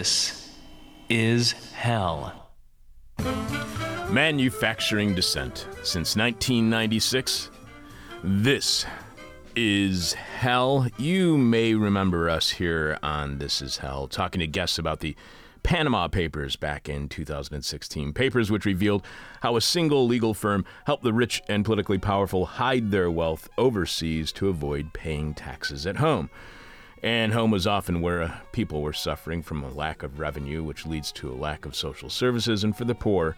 This is hell. Manufacturing descent since 1996. This is hell. You may remember us here on This is Hell talking to guests about the Panama Papers back in 2016. Papers which revealed how a single legal firm helped the rich and politically powerful hide their wealth overseas to avoid paying taxes at home. And home was often where uh, people were suffering from a lack of revenue, which leads to a lack of social services, and for the poor,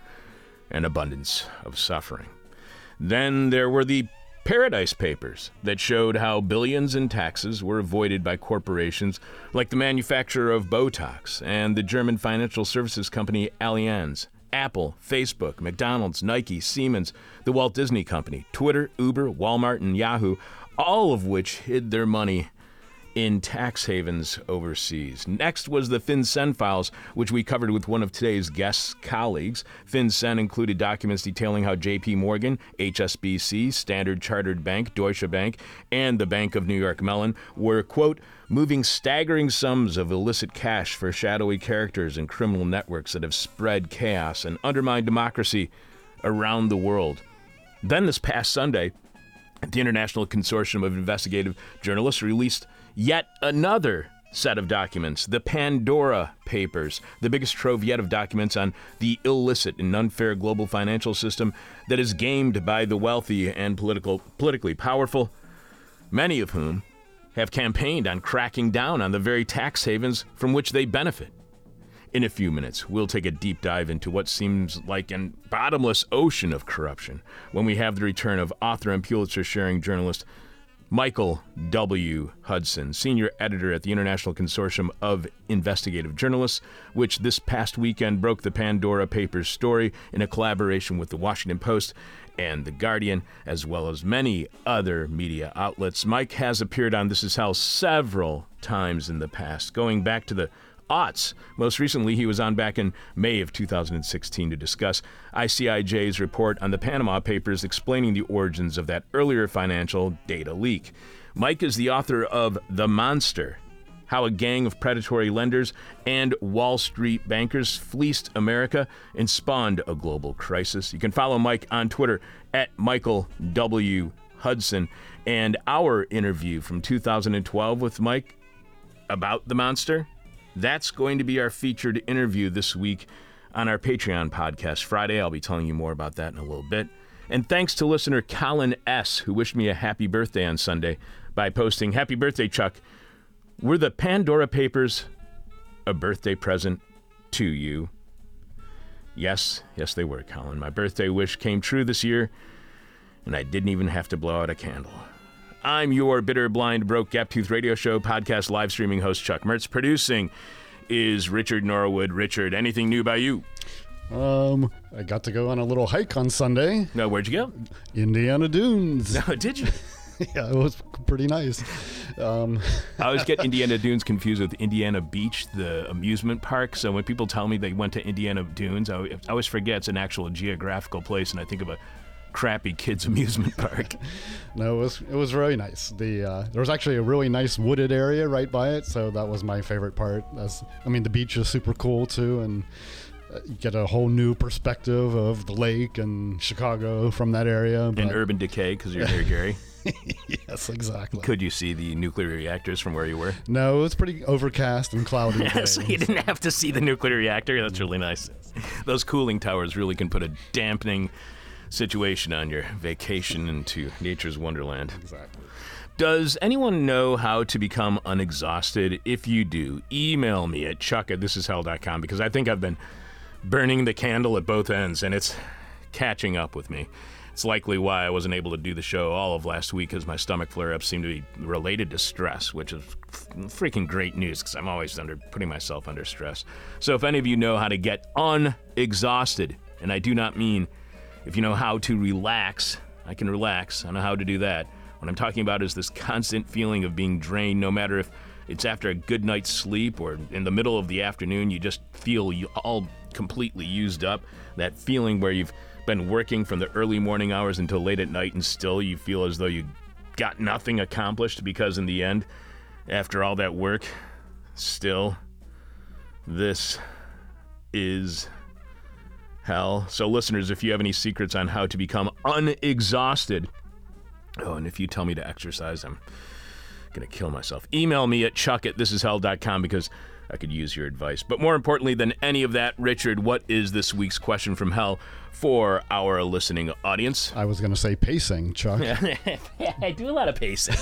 an abundance of suffering. Then there were the Paradise Papers that showed how billions in taxes were avoided by corporations like the manufacturer of Botox and the German financial services company Allianz, Apple, Facebook, McDonald's, Nike, Siemens, the Walt Disney Company, Twitter, Uber, Walmart, and Yahoo, all of which hid their money in tax havens overseas. Next was the FinCEN files, which we covered with one of today's guest colleagues. FinCEN included documents detailing how JP Morgan, HSBC, Standard Chartered Bank, Deutsche Bank, and the Bank of New York Mellon were, quote, moving staggering sums of illicit cash for shadowy characters and criminal networks that have spread chaos and undermined democracy around the world. Then this past Sunday, the International Consortium of Investigative Journalists released yet another set of documents, the Pandora Papers, the biggest trove yet of documents on the illicit and unfair global financial system that is gamed by the wealthy and political, politically powerful, many of whom have campaigned on cracking down on the very tax havens from which they benefit. In a few minutes, we'll take a deep dive into what seems like an bottomless ocean of corruption when we have the return of author and Pulitzer sharing journalist Michael W. Hudson, senior editor at the International Consortium of Investigative Journalists, which this past weekend broke the Pandora Papers story in a collaboration with the Washington Post and The Guardian, as well as many other media outlets. Mike has appeared on This Is Hell several times in the past, going back to the Most recently, he was on back in May of 2016 to discuss ICIJ's report on the Panama Papers explaining the origins of that earlier financial data leak. Mike is the author of The Monster How a Gang of Predatory Lenders and Wall Street Bankers Fleeced America and Spawned a Global Crisis. You can follow Mike on Twitter at Michael W. Hudson. And our interview from 2012 with Mike about the monster that's going to be our featured interview this week on our Patreon podcast Friday. I'll be telling you more about that in a little bit. And thanks to listener Colin S., who wished me a happy birthday on Sunday by posting, Happy birthday, Chuck. Were the Pandora Papers a birthday present to you? Yes, yes, they were, Colin. My birthday wish came true this year, and I didn't even have to blow out a candle. I'm your bitter, blind, broke, gap tooth radio show podcast live streaming host, Chuck Mertz. Producing is Richard Norwood. Richard, anything new by you? Um, I got to go on a little hike on Sunday. No, where'd you go? Indiana Dunes. No, did you? yeah, it was pretty nice. Um, I always get Indiana Dunes confused with Indiana Beach, the amusement park. So when people tell me they went to Indiana Dunes, I, I always forget it's an actual geographical place, and I think of a crappy kids amusement park. no, it was it was really nice. The uh, there was actually a really nice wooded area right by it, so that was my favorite part. As I mean, the beach is super cool too, and uh, you get a whole new perspective of the lake and Chicago from that area. And urban decay because you're near Gary. yes, exactly. Could you see the nuclear reactors from where you were? No, it was pretty overcast and cloudy. so you didn't have to see the nuclear reactor. That's really nice. Those cooling towers really can put a dampening situation on your vacation into nature's wonderland. Exactly. Does anyone know how to become unexhausted? If you do, email me at chuck at thisishell.com because I think I've been burning the candle at both ends and it's catching up with me. It's likely why I wasn't able to do the show all of last week because my stomach flare ups seem to be related to stress, which is freaking great news because I'm always under putting myself under stress. So if any of you know how to get unexhausted, and I do not mean if you know how to relax, I can relax. I know how to do that. What I'm talking about is this constant feeling of being drained, no matter if it's after a good night's sleep or in the middle of the afternoon, you just feel all completely used up. That feeling where you've been working from the early morning hours until late at night and still you feel as though you got nothing accomplished because in the end, after all that work, still This is hell. So, listeners, if you have any secrets on how to become unexhausted, oh, and if you tell me to exercise, I'm going to kill myself. Email me at chuck at thisishell.com because I could use your advice. But more importantly than any of that, Richard, what is this week's question from hell for our listening audience? I was going to say pacing, Chuck. I do a lot of pacing.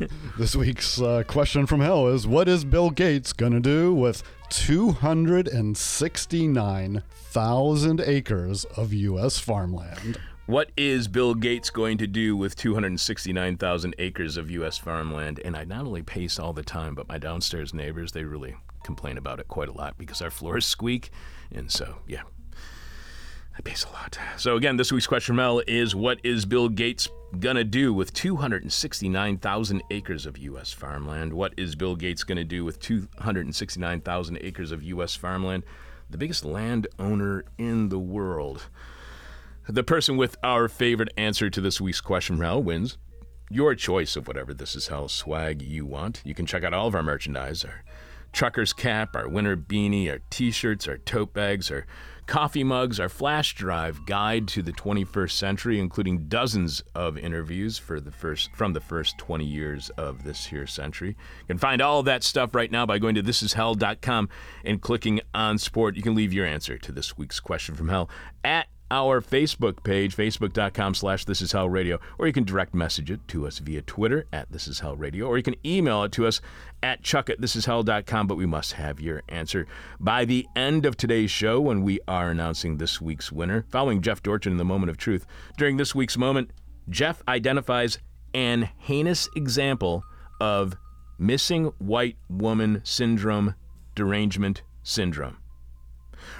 this week's uh, question from hell is What is Bill Gates going to do with 269,000 acres of U.S. farmland? What is Bill Gates going to do with 269,000 acres of U.S. farmland? And I not only pace all the time, but my downstairs neighbors, they really complain about it quite a lot because our floors squeak. And so, yeah, I pace a lot. So, again, this week's question, Mel, is what is Bill Gates to do with 269,000 acres of U.S. farmland? What is Bill Gates to do with 269,000 acres of U.S. farmland? The biggest landowner in the world. The person with our favorite answer to this week's question, Mel, wins your choice of whatever This Is Hell swag you want. You can check out all of our merchandise our trucker's cap, our winter beanie, our t shirts, our tote bags, our coffee mugs, our flash drive guide to the 21st century, including dozens of interviews for the first from the first 20 years of this here century. You can find all that stuff right now by going to thisishell.com and clicking on sport. You can leave your answer to this week's question from hell at our Facebook page, facebook.com slash This Is Hell Radio, or you can direct message it to us via Twitter at This Is Hell Radio, or you can email it to us at chuck at thisishell.com, but we must have your answer by the end of today's show when we are announcing this week's winner. Following Jeff Dorchin in the moment of truth, during this week's moment, Jeff identifies an heinous example of missing white woman syndrome derangement syndrome.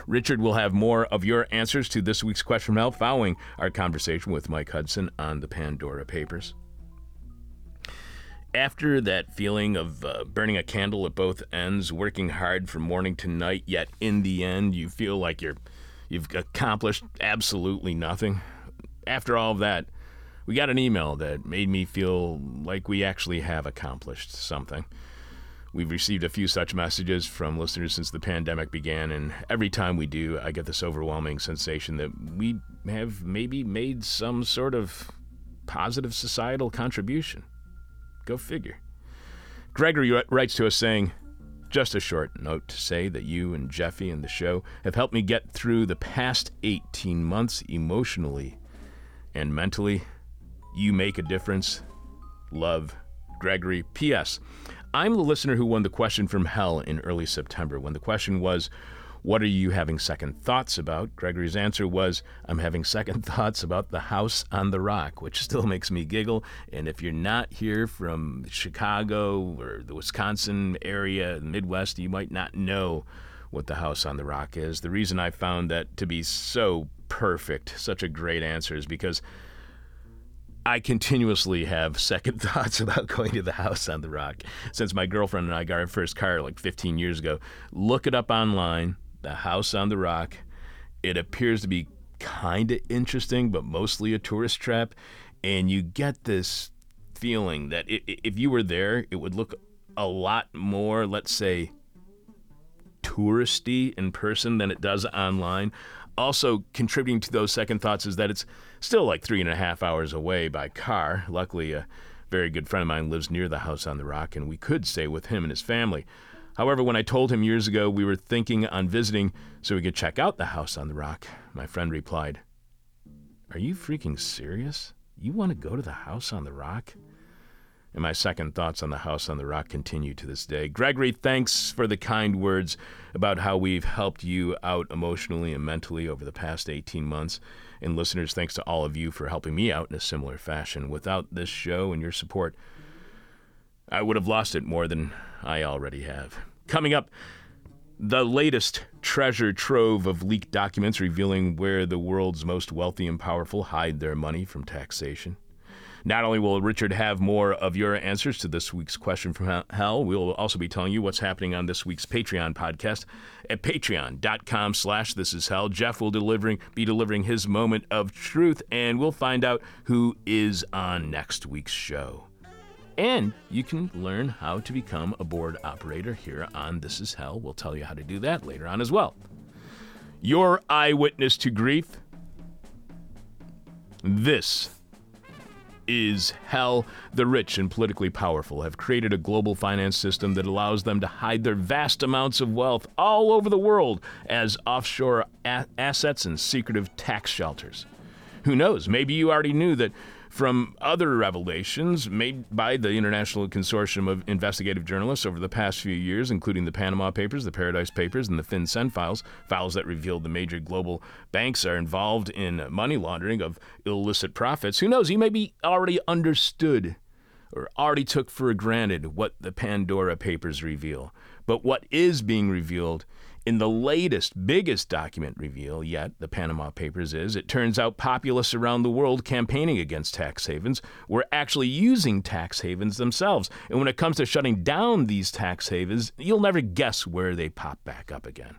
Richard will have more of your answers to this week's question from following our conversation with Mike Hudson on the Pandora Papers. After that feeling of uh, burning a candle at both ends, working hard from morning to night, yet in the end you feel like you're you've accomplished absolutely nothing. After all of that, we got an email that made me feel like we actually have accomplished something. We've received a few such messages from listeners since the pandemic began, and every time we do, I get this overwhelming sensation that we have maybe made some sort of positive societal contribution. Go figure. Gregory writes to us saying, just a short note to say that you and Jeffy and the show have helped me get through the past 18 months emotionally and mentally. You make a difference. Love, Gregory. P.S. I'm the listener who won the question from hell in early September when the question was, What are you having second thoughts about? Gregory's answer was, I'm having second thoughts about the house on the rock, which still makes me giggle. And if you're not here from Chicago or the Wisconsin area, the Midwest, you might not know what the house on the rock is. The reason I found that to be so perfect, such a great answer, is because I continuously have second thoughts about going to the house on the rock. Since my girlfriend and I got our first car like 15 years ago, look it up online, the house on the rock. It appears to be kind of interesting, but mostly a tourist trap. And you get this feeling that if you were there, it would look a lot more, let's say, touristy in person than it does online also contributing to those second thoughts is that it's still like three and a half hours away by car. Luckily, a very good friend of mine lives near the house on the rock, and we could stay with him and his family. However, when I told him years ago we were thinking on visiting so we could check out the house on the rock, my friend replied, Are you freaking serious? You want to go to the house on the rock? And my second thoughts on the house on the rock continue to this day. Gregory, thanks for the kind words about how we've helped you out emotionally and mentally over the past 18 months. And listeners, thanks to all of you for helping me out in a similar fashion. Without this show and your support, I would have lost it more than I already have. Coming up, the latest treasure trove of leaked documents revealing where the world's most wealthy and powerful hide their money from taxation. Not only will Richard have more of your answers to this week's question from hell, we will also be telling you what's happening on this week's Patreon podcast at patreon.com slash this is hell. Jeff will delivering be delivering his moment of truth, and we'll find out who is on next week's show. And you can learn how to become a board operator here on This Is Hell. We'll tell you how to do that later on as well. Your eyewitness to grief. This is hell. The rich and politically powerful have created a global finance system that allows them to hide their vast amounts of wealth all over the world as offshore a- assets and secretive tax shelters. Who knows? Maybe you already knew that from other revelations made by the International Consortium of Investigative Journalists over the past few years, including the Panama Papers, the Paradise Papers, and the FinCEN files, files that revealed the major global banks are involved in money laundering of illicit profits. Who knows? You maybe already understood or already took for granted what the Pandora Papers reveal. But what is being revealed in the latest, biggest document reveal yet, the Panama Papers, is it turns out populists around the world campaigning against tax havens were actually using tax havens themselves. And when it comes to shutting down these tax havens, you'll never guess where they pop back up again.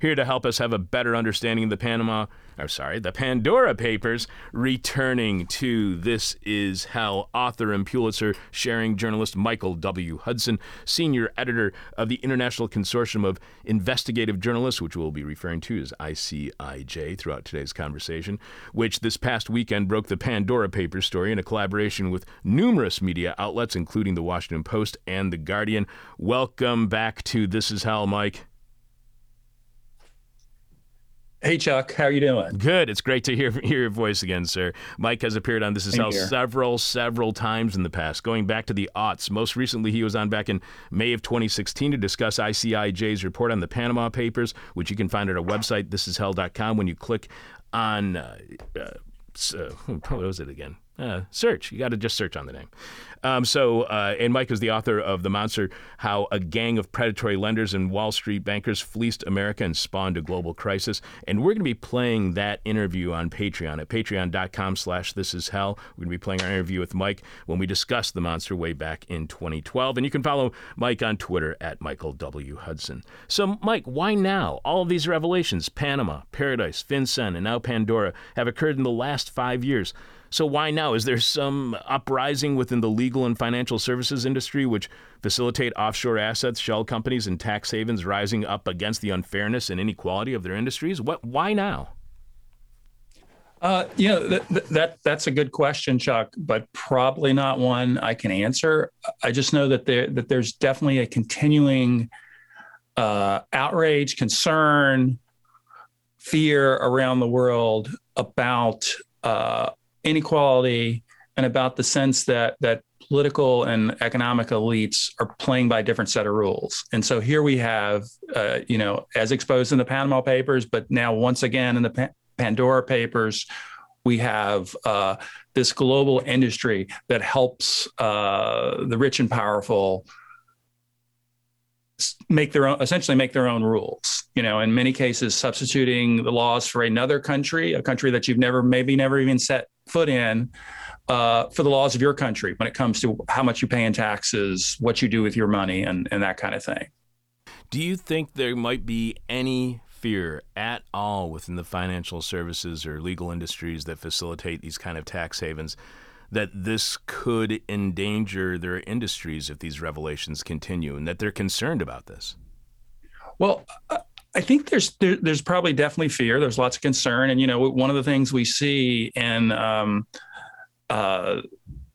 Here to help us have a better understanding of the Panama, or sorry, the Pandora Papers, returning to This Is Hell, author and Pulitzer sharing journalist Michael W. Hudson, senior editor of the International Consortium of Investigative Journalists, which we'll be referring to as ICIJ throughout today's conversation, which this past weekend broke the Pandora Papers story in a collaboration with numerous media outlets, including the Washington Post and The Guardian. Welcome back to This Is Hell, Mike. Hey Chuck, how are you doing? Good. It's great to hear hear your voice again, sir. Mike has appeared on This Is Hell several, several times in the past, going back to the aughts. Most recently, he was on back in May of 2016 to discuss ICIJ's report on the Panama Papers, which you can find at our website, thisishell.com. When you click on, uh, uh, uh, what was it again? Uh, search. You got to just search on the name. Um, so, uh, and Mike is the author of The Monster How a Gang of Predatory Lenders and Wall Street Bankers Fleeced America and Spawned a Global Crisis. And we're going to be playing that interview on Patreon at patreon.com slash this is hell. We're going to be playing our interview with Mike when we discussed The Monster way back in 2012. And you can follow Mike on Twitter at Michael W. Hudson. So, Mike, why now? All of these revelations, Panama, Paradise, FinCEN, and now Pandora, have occurred in the last five years. So why now? Is there some uprising within the legal and financial services industry which facilitate offshore assets, shell companies, and tax havens rising up against the unfairness and inequality of their industries? What? Why now? Uh, you know that, that that's a good question, Chuck, but probably not one I can answer. I just know that there that there's definitely a continuing uh, outrage, concern, fear around the world about uh, inequality and about the sense that that political and economic elites are playing by a different set of rules. And so here we have, uh, you know, as exposed in the Panama Papers, but now once again in the pa- Pandora Papers, we have uh, this global industry that helps uh, the rich and powerful make their own essentially make their own rules you know in many cases substituting the laws for another country a country that you've never maybe never even set foot in uh, for the laws of your country when it comes to how much you pay in taxes what you do with your money and, and that kind of thing do you think there might be any fear at all within the financial services or legal industries that facilitate these kind of tax havens that this could endanger their industries if these revelations continue and that they're concerned about this? Well, I think there's there, there's probably definitely fear. There's lots of concern, and you know, one of the things we see in um, uh,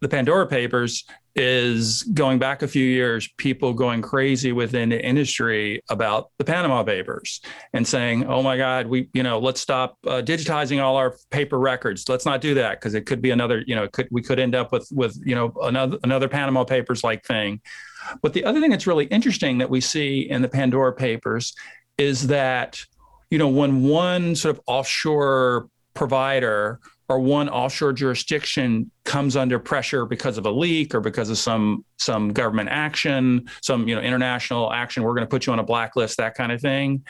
the Pandora Papers is going back a few years, people going crazy within the industry about the Panama Papers and saying, "Oh my God, we you know let's stop uh, digitizing all our paper records. Let's not do that because it could be another you know could we could end up with with you know another another Panama Papers like thing." But the other thing that's really interesting that we see in the Pandora Papers is that you know when one sort of offshore provider or one offshore jurisdiction comes under pressure because of a leak or because of some some government action, some you know international action, we're going to put you on a blacklist, that kind of thing.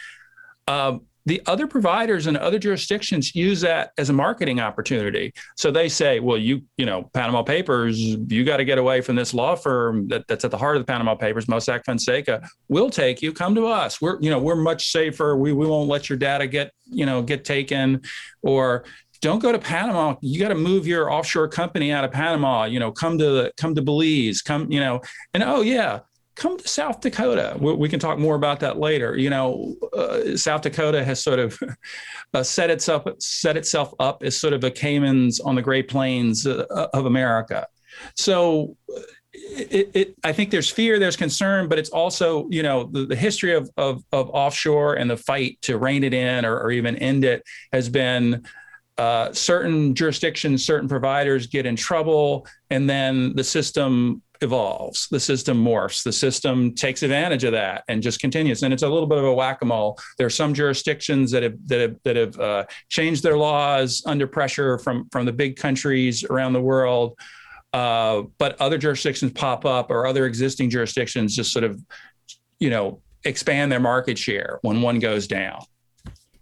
Uh, the other providers and other jurisdictions use that as a marketing opportunity. So they say, well, you, you know, Panama Papers, you got to get away from this law firm that, that's at the heart of the Panama Papers, Mossack Fonseca. We'll take you. Come to us. We're, you know, we're much safer. We, we won't let your data get, you know, get taken. Or don't go to Panama. You got to move your offshore company out of Panama. You know, come to come to Belize. Come, you know, and oh yeah, come to South Dakota. We, we, can talk more about that later. You know, uh, South Dakota has sort of uh, set itself set itself up as sort of a Caymans on the Great Plains uh, of America. So. It, it, I think there's fear, there's concern, but it's also, you know, the, the history of, of, of offshore and the fight to rein it in or, or even end it has been uh, certain jurisdictions, certain providers get in trouble, and then the system evolves, the system morphs, the system takes advantage of that and just continues. And it's a little bit of a whack-a-mole. There are some jurisdictions that have that have that have uh, changed their laws under pressure from from the big countries around the world. Uh, but other jurisdictions pop up, or other existing jurisdictions just sort of, you know, expand their market share when one goes down.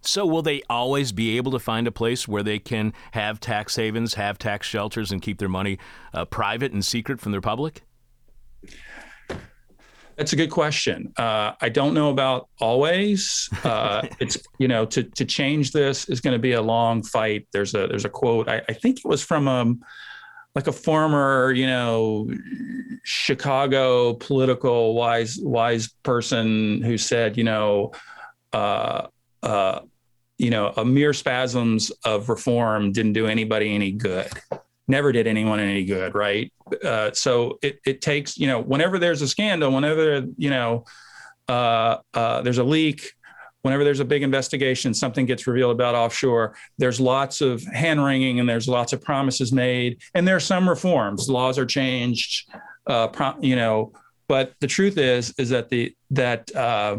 So, will they always be able to find a place where they can have tax havens, have tax shelters, and keep their money uh, private and secret from their public? That's a good question. Uh, I don't know about always. Uh, it's you know to to change this is going to be a long fight. There's a there's a quote. I, I think it was from um like a former you know Chicago political wise wise person who said you know uh, uh, you know, a mere spasms of reform didn't do anybody any good. Never did anyone any good, right? Uh, so it, it takes, you know, whenever there's a scandal, whenever, you know, uh, uh, there's a leak, whenever there's a big investigation, something gets revealed about offshore, there's lots of hand wringing and there's lots of promises made. And there are some reforms, laws are changed, uh, pro- you know, but the truth is, is that the, that, uh,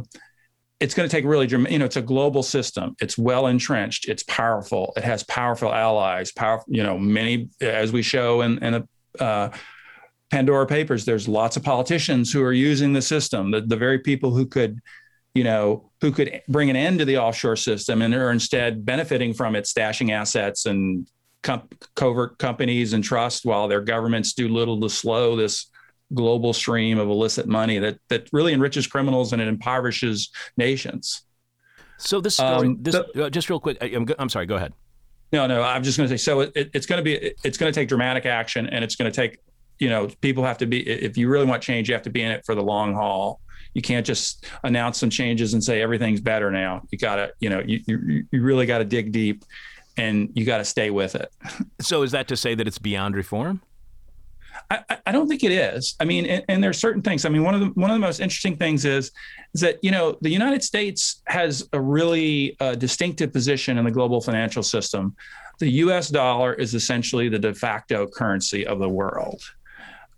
it's going to take really, you know, it's a global system. It's well entrenched. It's powerful. It has powerful allies. Powerful, you know, many as we show in, in the uh, Pandora Papers. There's lots of politicians who are using the system. The, the very people who could, you know, who could bring an end to the offshore system and are instead benefiting from it, stashing assets and com- covert companies and trust, while their governments do little to slow this global stream of illicit money that that really enriches criminals and it impoverishes nations. So this story, um, this uh, just real quick. I, am I'm, I'm sorry. Go ahead. No, no. I'm just going to say. So it, it's going to be it's going to take dramatic action, and it's going to take you know people have to be if you really want change, you have to be in it for the long haul. You can't just announce some changes and say everything's better now. You got to you know you you, you really got to dig deep, and you got to stay with it. So is that to say that it's beyond reform? I, I, don't think it is. I mean, and, and are certain things. I mean, one of the one of the most interesting things is is that you know the United States has a really uh, distinctive position in the global financial system. The U.S. dollar is essentially the de facto currency of the world.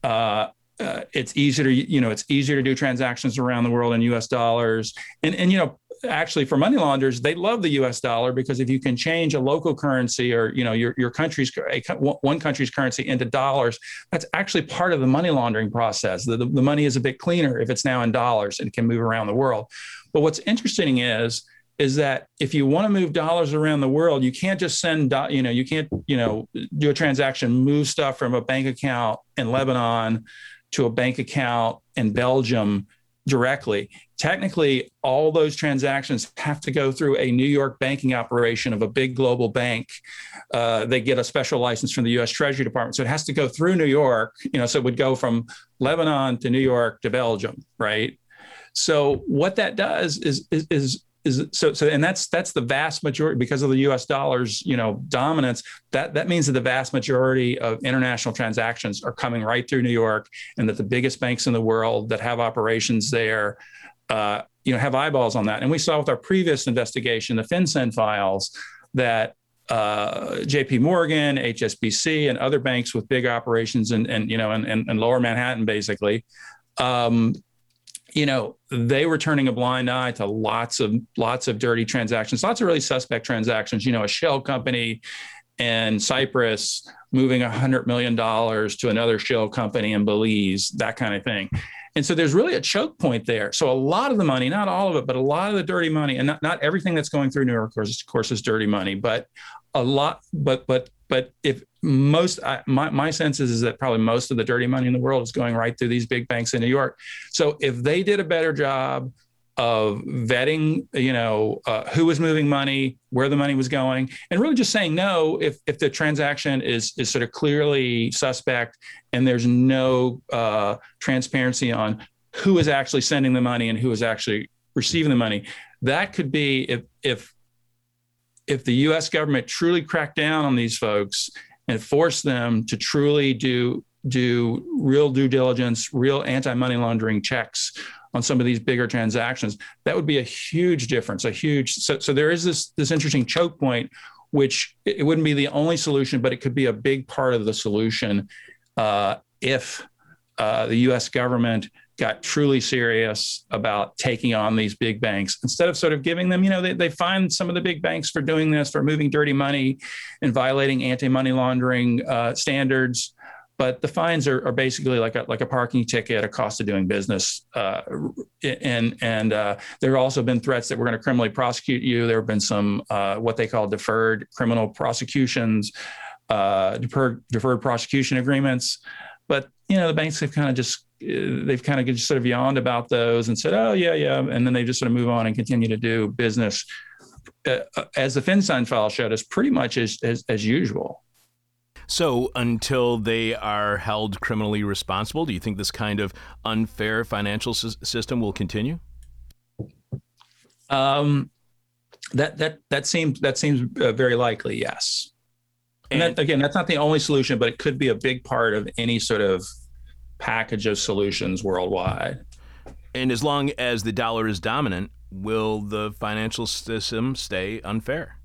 Uh, uh, it's easier to you know it's easier to do transactions around the world in U.S. dollars, and and you know actually for money launderers, they love the U.S. dollar because if you can change a local currency or you know your your country's one country's currency into dollars, that's actually part of the money laundering process. The, the, the money is a bit cleaner if it's now in dollars and can move around the world. But what's interesting is is that if you want to move dollars around the world, you can't just send, you know, you can't, you know, do a transaction, move stuff from a bank account in Lebanon to a bank account in Belgium directly. Technically, all those transactions have to go through a New York banking operation of a big global bank. Uh, they get a special license from the U.S. Treasury Department, so it has to go through New York. You know, so it would go from Lebanon to New York to Belgium, right? So what that does is is, is is so so and that's that's the vast majority because of the US dollars you know dominance that that means that the vast majority of international transactions are coming right through New York and that the biggest banks in the world that have operations there uh, you know have eyeballs on that. And we saw with our previous investigation the FinCEN files that uh, JP Morgan, HSBC, and other banks with big operations and and you know and, and, lower Manhattan basically um, you know they were turning a blind eye to lots of lots of dirty transactions lots of really suspect transactions you know a shell company in cyprus moving a hundred million dollars to another shell company in belize that kind of thing. And so there's really a choke point there. So a lot of the money not all of it but a lot of the dirty money and not, not everything that's going through new york of course, of course is dirty money but a lot but but but if most I, my, my sense is, is that probably most of the dirty money in the world is going right through these big banks in new york so if they did a better job of vetting, you know, uh, who was moving money, where the money was going, and really just saying no if if the transaction is is sort of clearly suspect and there's no uh, transparency on who is actually sending the money and who is actually receiving the money. That could be if if if the U.S. government truly cracked down on these folks and force them to truly do do real due diligence, real anti-money laundering checks on some of these bigger transactions, that would be a huge difference, a huge. So, so there is this this interesting choke point, which it wouldn't be the only solution, but it could be a big part of the solution uh, if uh, the U.S. government got truly serious about taking on these big banks. Instead of sort of giving them, you know, they, they find some of the big banks for doing this, for moving dirty money and violating anti-money laundering uh, standards. But the fines are, are basically like a like a parking ticket, a cost of doing business, uh, and and uh, there have also been threats that we're going to criminally prosecute you. There have been some uh, what they call deferred criminal prosecutions, uh, deferred deferred prosecution agreements, but you know the banks have kind of just they've kind of just sort of yawned about those and said, oh yeah yeah, and then they just sort of move on and continue to do business. Uh, as the FinCEN file showed us, pretty much as, as, as usual. So, until they are held criminally responsible, do you think this kind of unfair financial system will continue? Um, that that that seems that seems uh, very likely. Yes. And, and that, again, that's not the only solution, but it could be a big part of any sort of package of solutions worldwide. And as long as the dollar is dominant, will the financial system stay unfair?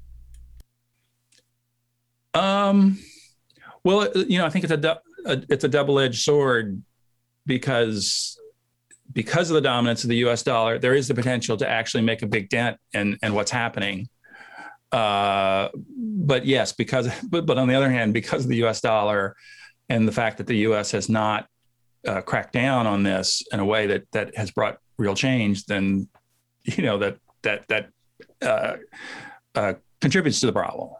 Um, well, you know, I think it's a, a it's a double edged sword because because of the dominance of the U.S. dollar, there is the potential to actually make a big dent in in what's happening. Uh, but yes, because but but on the other hand, because of the U.S. dollar and the fact that the U.S. has not uh, cracked down on this in a way that that has brought real change, then you know that that that uh, uh contributes to the problem.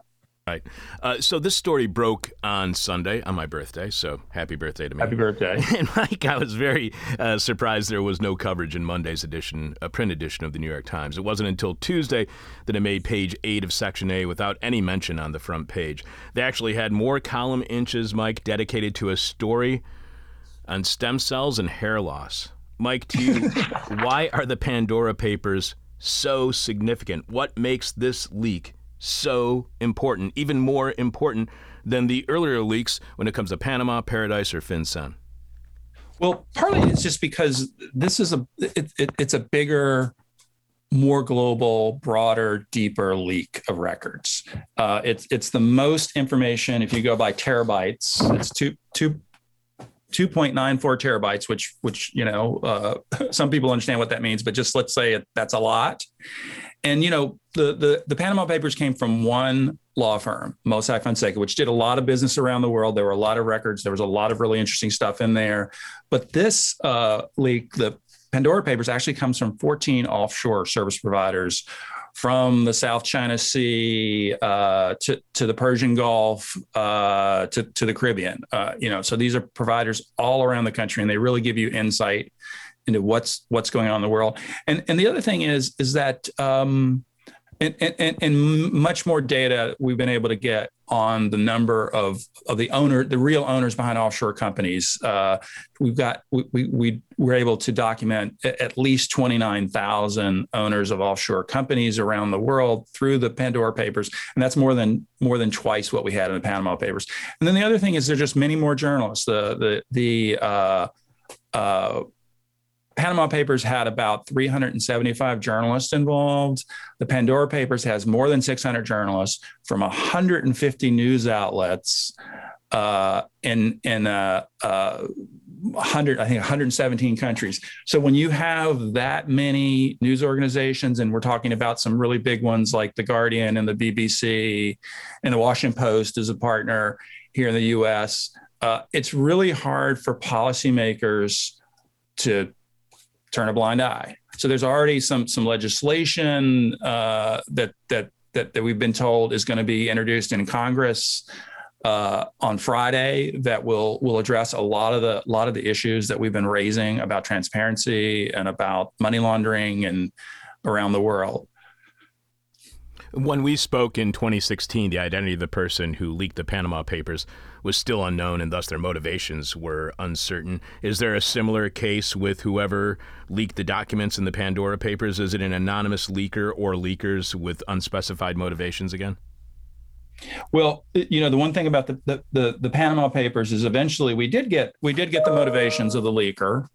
Right. Uh, so this story broke on Sunday on my birthday. So happy birthday to me. Happy birthday. And Mike, I was very uh, surprised there was no coverage in Monday's edition, a print edition of the New York Times. It wasn't until Tuesday that it made page eight of Section A without any mention on the front page. They actually had more column inches, Mike, dedicated to a story on stem cells and hair loss. Mike, to you, why are the Pandora Papers so significant? What makes this leak so important, even more important than the earlier leaks when it comes to Panama, Paradise, or FinCEN? Well, partly it's just because this is a it, it, it's a bigger, more global, broader, deeper leak of records. Uh, it's it's the most information. If you go by terabytes, it's two two 2.94 terabytes, which which you know uh, some people understand what that means, but just let's say it, that's a lot. And you know the, the the Panama Papers came from one law firm, Mossack Fonseca, which did a lot of business around the world. There were a lot of records. There was a lot of really interesting stuff in there. But this uh, leak, the Pandora Papers, actually comes from 14 offshore service providers from the South China Sea uh, to, to the Persian Gulf uh, to, to the Caribbean. Uh, you know, so these are providers all around the country, and they really give you insight into what's what's going on in the world. And and the other thing is is that um, and, and, and much more data we've been able to get on the number of, of the owner, the real owners behind offshore companies. Uh, we've got, we, we, we were able to document at least 29,000 owners of offshore companies around the world through the Pandora papers. And that's more than, more than twice what we had in the Panama papers. And then the other thing is there's just many more journalists. The, the, the, uh, uh, Panama Papers had about 375 journalists involved. The Pandora Papers has more than 600 journalists from 150 news outlets uh, in in uh, uh, 100, I think 117 countries. So when you have that many news organizations, and we're talking about some really big ones like the Guardian and the BBC and the Washington Post as a partner here in the U.S., uh, it's really hard for policymakers to turn a blind eye. So there's already some some legislation uh, that that that that we've been told is going to be introduced in Congress uh, on Friday that will will address a lot of the lot of the issues that we've been raising about transparency and about money laundering and around the world. When we spoke in 2016, the identity of the person who leaked the Panama Papers was still unknown, and thus their motivations were uncertain. Is there a similar case with whoever leaked the documents in the Pandora Papers? Is it an anonymous leaker or leakers with unspecified motivations again? Well, you know, the one thing about the, the, the, the Panama Papers is eventually we did get we did get the motivations of the leaker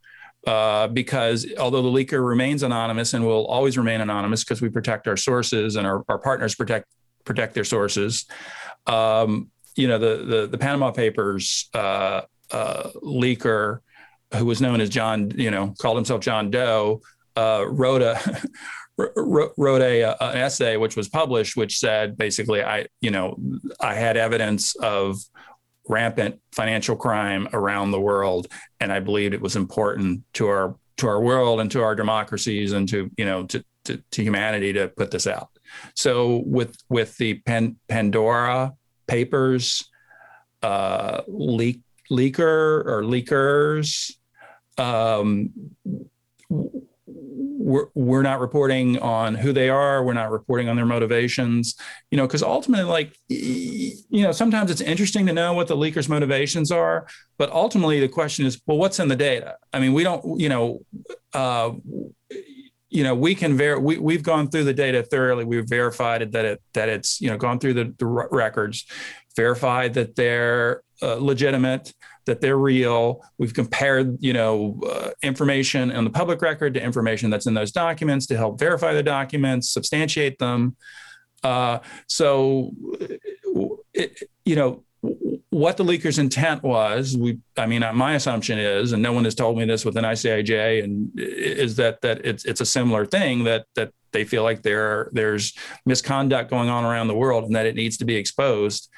uh, because although the leaker remains anonymous and will always remain anonymous because we protect our sources and our, our partners protect protect their sources. Um, you know, the the, the Panama Papers uh, uh, leaker, who was known as John, you know, called himself John Doe, uh, wrote a wrote a, an essay which was published, which said basically, I you know, I had evidence of rampant financial crime around the world, and I believed it was important to our to our world and to our democracies and to you know to to, to humanity to put this out. So with with the Pan, Pandora papers, uh, leak leaker or leakers. Um, we're, we're not reporting on who they are. We're not reporting on their motivations. You know because ultimately like you know sometimes it's interesting to know what the leakers motivations are but ultimately the question is well what's in the data? I mean we don't you know uh, you know we can ver- we, we've gone through the data thoroughly we've verified that it that it's you know gone through the, the records verified that they're uh, legitimate that they're real. We've compared, you know, uh, information on the public record to information that's in those documents to help verify the documents, substantiate them. Uh, so, it, you know, what the leaker's intent was, we, I mean, my assumption is, and no one has told me this within ICIJ, and is that that it's it's a similar thing that that they feel like there there's misconduct going on around the world and that it needs to be exposed.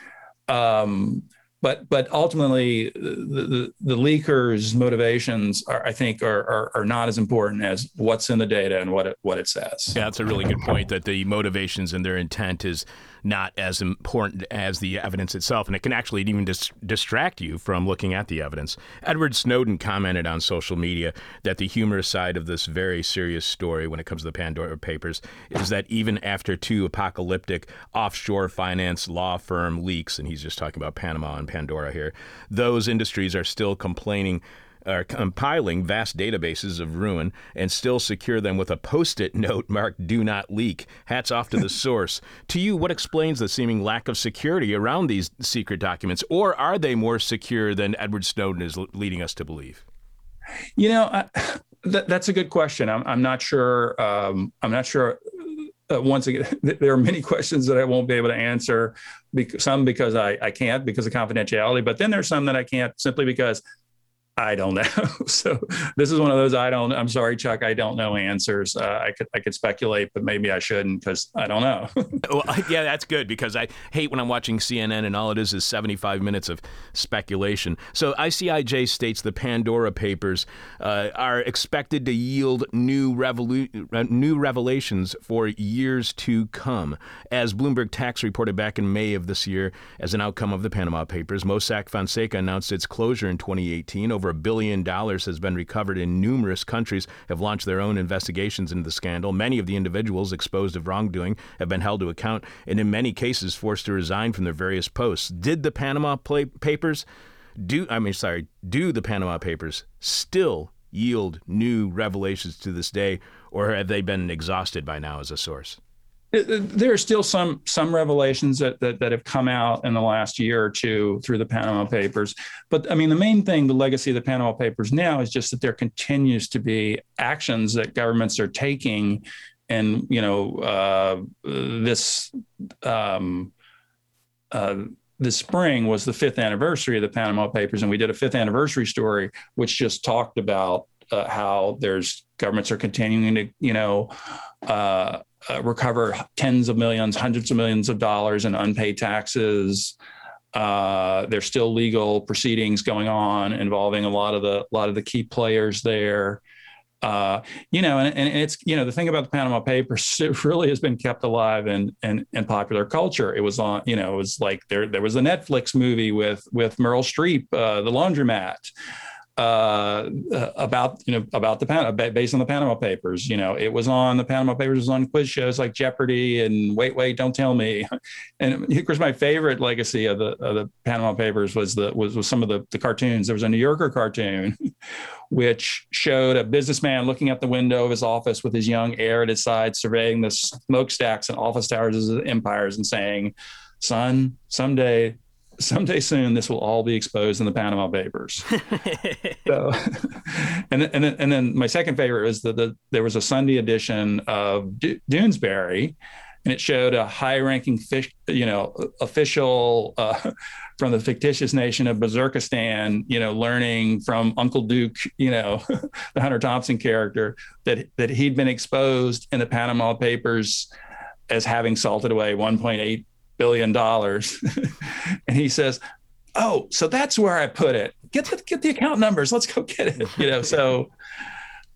Um, but but ultimately the, the, the leakers motivations are i think are, are, are not as important as what's in the data and what it what it says yeah that's a really good point that the motivations and their intent is not as important as the evidence itself, and it can actually even dis- distract you from looking at the evidence. Edward Snowden commented on social media that the humorous side of this very serious story when it comes to the Pandora Papers is that even after two apocalyptic offshore finance law firm leaks, and he's just talking about Panama and Pandora here, those industries are still complaining are compiling vast databases of ruin and still secure them with a post it note marked do not leak. Hats off to the source. to you, what explains the seeming lack of security around these secret documents? Or are they more secure than Edward Snowden is leading us to believe? You know, I, th- that's a good question. I'm, I'm not sure. Um, I'm not sure. Uh, once again, there are many questions that I won't be able to answer. Because, some because I, I can't because of confidentiality, but then there's some that I can't simply because I don't know. so this is one of those I don't. I'm sorry, Chuck. I don't know answers. Uh, I could I could speculate, but maybe I shouldn't because I don't know. well, yeah, that's good because I hate when I'm watching CNN and all it is is 75 minutes of speculation. So ICIJ states the Pandora Papers uh, are expected to yield new revolu- uh, new revelations for years to come. As Bloomberg Tax reported back in May of this year, as an outcome of the Panama Papers, Mossack Fonseca announced its closure in 2018 over a billion dollars has been recovered in numerous countries have launched their own investigations into the scandal. Many of the individuals exposed of wrongdoing have been held to account and in many cases forced to resign from their various posts. Did the Panama Papers do I mean sorry, do the Panama Papers still yield new revelations to this day or have they been exhausted by now as a source? There are still some some revelations that, that, that have come out in the last year or two through the Panama Papers. But I mean, the main thing, the legacy of the Panama Papers now is just that there continues to be actions that governments are taking, and you know, uh, this. Um, uh, this spring was the fifth anniversary of the Panama Papers, and we did a fifth anniversary story, which just talked about uh, how there's governments are continuing to, you know, uh, uh, recover tens of millions, hundreds of millions of dollars in unpaid taxes. Uh, there's still legal proceedings going on involving a lot of the a lot of the key players there. uh, you know, and, and it's you know the thing about the Panama Papers, it really has been kept alive in in, in popular culture. It was on, you know, it was like there there was a Netflix movie with with Meryl Streep, uh, The Laundromat uh, about you know about the Pan- based on the Panama Papers. You know, it was on the Panama Papers was on quiz shows like Jeopardy and Wait Wait Don't Tell Me. And of course, my favorite legacy of the of the Panama Papers was the was, was some of the the cartoons. There was a New Yorker cartoon. Which showed a businessman looking out the window of his office with his young heir at his side, surveying the smokestacks and office towers of the empires and saying, Son, someday someday soon this will all be exposed in the Panama Papers. so, and and then, and then my second favorite was that the, there was a Sunday edition of D- Doonesbury, and it showed a high-ranking fish, you know, official uh, from the fictitious nation of Berzerkistan, you know, learning from Uncle Duke, you know, the Hunter Thompson character, that that he'd been exposed in the Panama Papers as having salted away 1.8 billion dollars. and he says, "Oh, so that's where I put it. Get the get the account numbers. Let's go get it." You know, so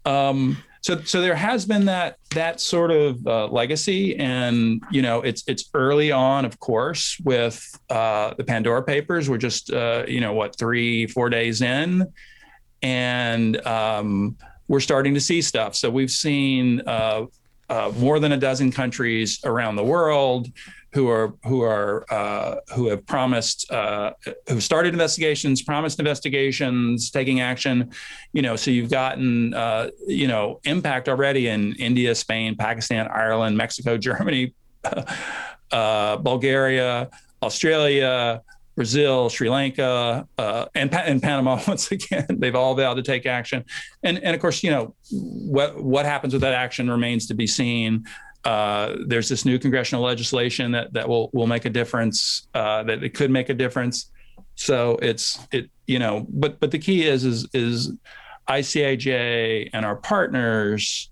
um so so there has been that that sort of uh, legacy and you know it's it's early on of course with uh, the pandora papers we're just uh, you know what three four days in and um, we're starting to see stuff so we've seen uh, uh, more than a dozen countries around the world who are who are uh, who have promised uh, who started investigations, promised investigations, taking action. You know, so you've gotten uh, you know impact already in India, Spain, Pakistan, Ireland, Mexico, Germany, uh, Bulgaria, Australia. Brazil, Sri Lanka, uh, and, and Panama. Once again, they've all vowed to take action, and and of course, you know what what happens with that action remains to be seen. Uh, there's this new congressional legislation that that will will make a difference. Uh, that it could make a difference. So it's it you know, but but the key is is is ICIJ and our partners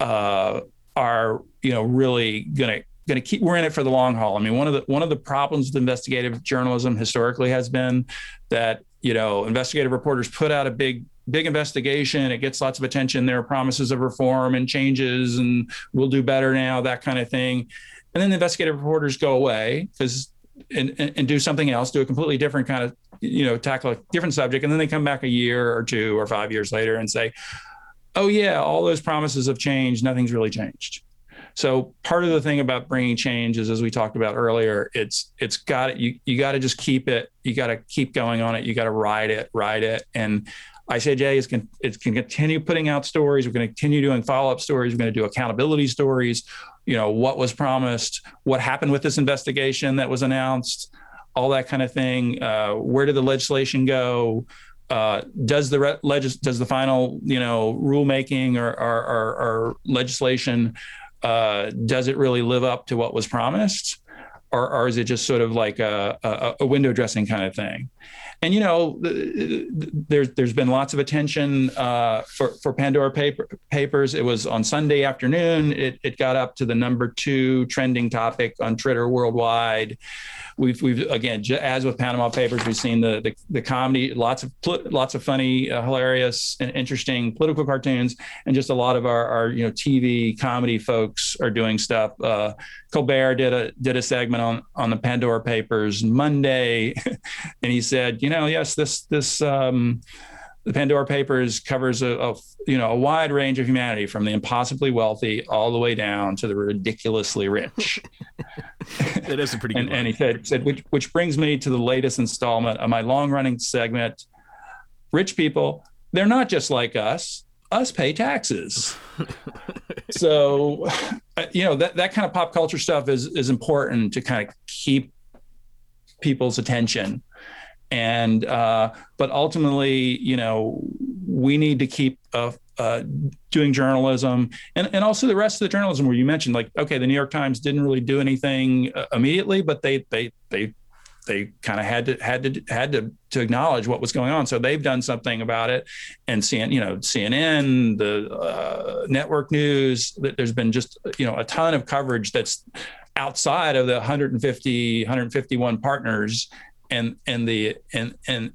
uh, are you know really to going to keep we're in it for the long haul. I mean, one of the one of the problems with investigative journalism historically has been that you know investigative reporters put out a big big investigation. It gets lots of attention. There are promises of reform and changes, and we'll do better now, that kind of thing. And then the investigative reporters go away because and, and, and, do something else, do a completely different kind of, you know, tackle a different subject. And then they come back a year or two or five years later and say, oh, yeah, all those promises have changed. Nothing's really changed. So part of the thing about bringing change is, as we talked about earlier, it's it's got you you got to just keep it. You got to keep going on it. You got to ride it, ride it, and ICIJ is can it can continue putting out stories. We're going to continue doing follow up stories. We're going to do accountability stories. You know what was promised, what happened with this investigation that was announced, all that kind of thing. Uh, where did the legislation go? Uh, does the re- legis- does the final you know rulemaking or, or, or, or legislation uh, does it really live up to what was promised, or, or is it just sort of like a, a, a window dressing kind of thing? And you know, there's there's been lots of attention uh, for for Pandora paper, papers. It was on Sunday afternoon. It it got up to the number two trending topic on Twitter worldwide. We've we've again as with Panama Papers, we've seen the the, the comedy, lots of lots of funny, uh, hilarious, and interesting political cartoons, and just a lot of our, our you know TV comedy folks are doing stuff. Uh, Colbert did a did a segment on on the Pandora Papers Monday, and he said, you know, yes, this this um, the Pandora Papers covers a, a, you know a wide range of humanity from the impossibly wealthy all the way down to the ridiculously rich. that is a pretty and, and, he said, said which, which brings me to the latest installment of my long running segment. Rich people, they're not just like us. Us pay taxes. so, uh, you know that that kind of pop culture stuff is is important to kind of keep people's attention and uh, but ultimately you know we need to keep uh, uh, doing journalism and, and also the rest of the journalism where you mentioned like okay the new york times didn't really do anything uh, immediately but they they they they kind of had to had to had to to acknowledge what was going on. So they've done something about it. And cn you know cnn the uh, network news there's been just you know a ton of coverage that's outside of the 150 151 partners and and the and and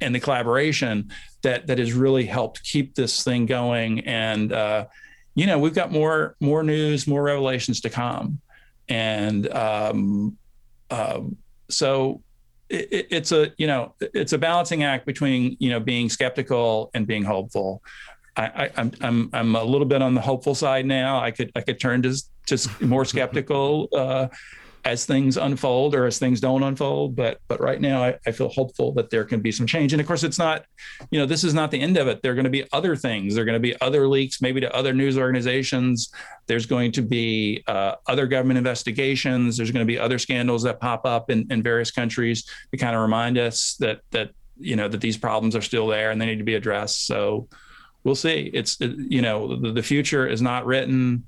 and the collaboration that that has really helped keep this thing going. And uh, you know, we've got more more news, more revelations to come, and um, uh, so it, it's a you know it's a balancing act between you know being skeptical and being hopeful. I, am I'm, I'm I'm a little bit on the hopeful side now. I could I could turn to just more skeptical uh, as things unfold or as things don't unfold. But but right now, I, I, feel hopeful that there can be some change. And of course, it's not, you know, this is not the end of it. There are going to be other things. There are going to be other leaks, maybe to other news organizations. There's going to be uh, other government investigations. There's going to be other scandals that pop up in, in various countries to kind of remind us that that you know that these problems are still there and they need to be addressed. So we'll see. It's you know the, the future is not written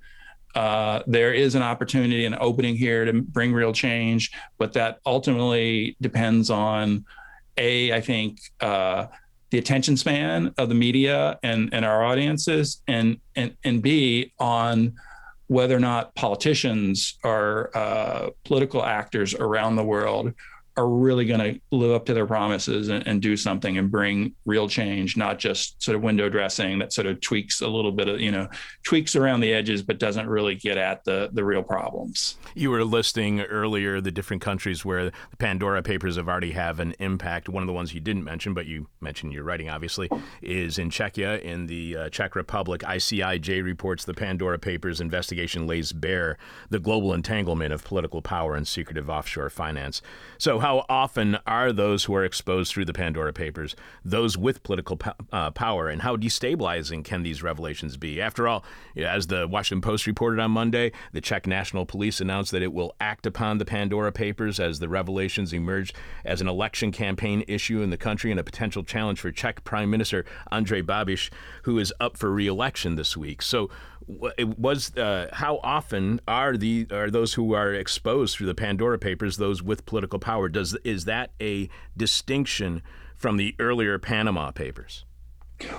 uh, there is an opportunity, an opening here to bring real change, but that ultimately depends on a, I think, uh, the attention span of the media and, and our audiences, and and and b on whether or not politicians or uh, political actors around the world are really going to live up to their promises and, and, do something and bring real change, not just sort of window dressing that sort of tweaks a little bit of, you know, tweaks around the edges, but doesn't really get at the, the real problems. You were listing earlier the different countries where the Pandora Papers have already have an impact. One of the ones you didn't mention, but you mentioned your writing, obviously, is in Czechia, in the uh, Czech Republic. ICIJ reports the Pandora Papers investigation lays bare the global entanglement of political power and secretive offshore finance. So, how often are those who are exposed through the Pandora Papers those with political po- uh, power, and how destabilizing can these revelations be? After all, as the Washington Post reported on Monday, the Czech National Police announced that it will act upon the Pandora Papers as the revelations emerge as an election campaign issue in the country and a potential challenge for Czech Prime Minister Andrej Babiš, who is up for re-election this week. So was uh, how often are the are those who are exposed through the Pandora Papers those with political power? Does is that a distinction from the earlier Panama Papers?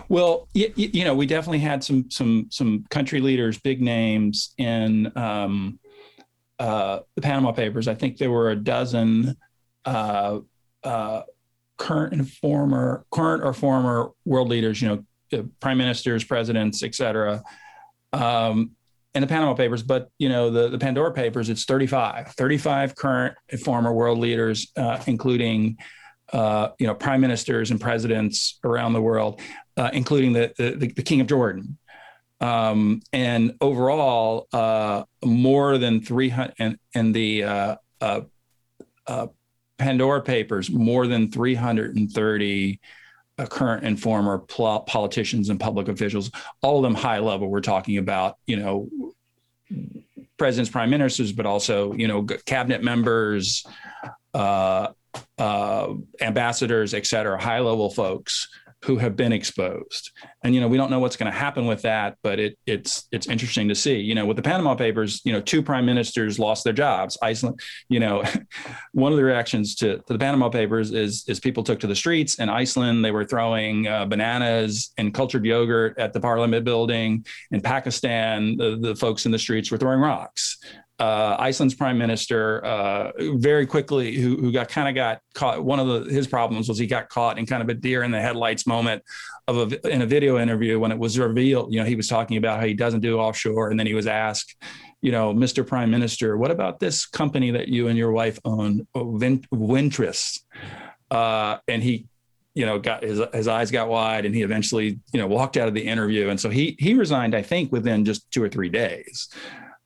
Well, you, you know, we definitely had some some some country leaders, big names in um, uh, the Panama Papers. I think there were a dozen uh, uh, current and former current or former world leaders. You know, uh, prime ministers, presidents, et cetera um, in the Panama Papers, but you know the the Pandora Papers, it's 35, 35 current and former world leaders, uh, including uh, you know prime ministers and presidents around the world, uh, including the, the, the King of Jordan. Um, and overall, uh, more than 300 and, and the uh, uh, Pandora Papers, more than 330 current and former pl- politicians and public officials, all of them high level. We're talking about, you know, presidents, prime ministers, but also, you know, cabinet members, uh, uh, ambassadors, et cetera, high level folks who have been exposed. And you know, we don't know what's going to happen with that, but it, it's it's interesting to see. You know, with the Panama Papers, you know, two prime ministers lost their jobs. Iceland, you know, one of the reactions to, to the Panama Papers is is people took to the streets. In Iceland, they were throwing uh, bananas and cultured yogurt at the Parliament building. In Pakistan, the, the folks in the streets were throwing rocks uh, Iceland's prime minister uh, very quickly, who, who got kind of got caught. One of the, his problems was he got caught in kind of a deer in the headlights moment of a, in a video interview when it was revealed. You know, he was talking about how he doesn't do offshore, and then he was asked, you know, Mr. Prime Minister, what about this company that you and your wife own, Wintris? Uh, and he you know, got his his eyes got wide, and he eventually, you know, walked out of the interview. And so he he resigned, I think, within just two or three days.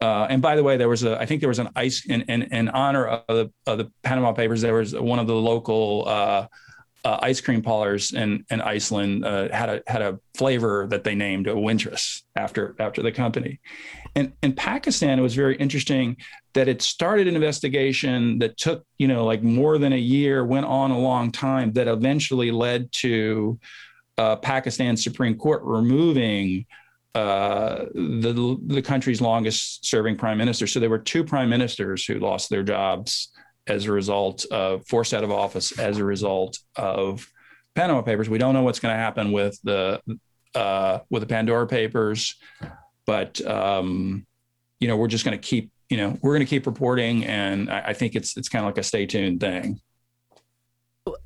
Uh, and by the way, there was a, I think there was an ice in, in, in honor of the, of the Panama Papers. There was one of the local uh, uh, ice cream parlors in, in Iceland uh, had a had a flavor that they named a Wintris after after the company. And in Pakistan, it was very interesting that it started an investigation that took you know like more than a year, went on a long time, that eventually led to uh, Pakistan Supreme Court removing uh, the the country's longest serving prime minister. So there were two prime ministers who lost their jobs as a result of forced out of office as a result of Panama Papers. We don't know what's going to happen with the uh, with the Pandora Papers, but um, you know we're just going to keep you know we're going to keep reporting, and I, I think it's it's kind of like a stay tuned thing.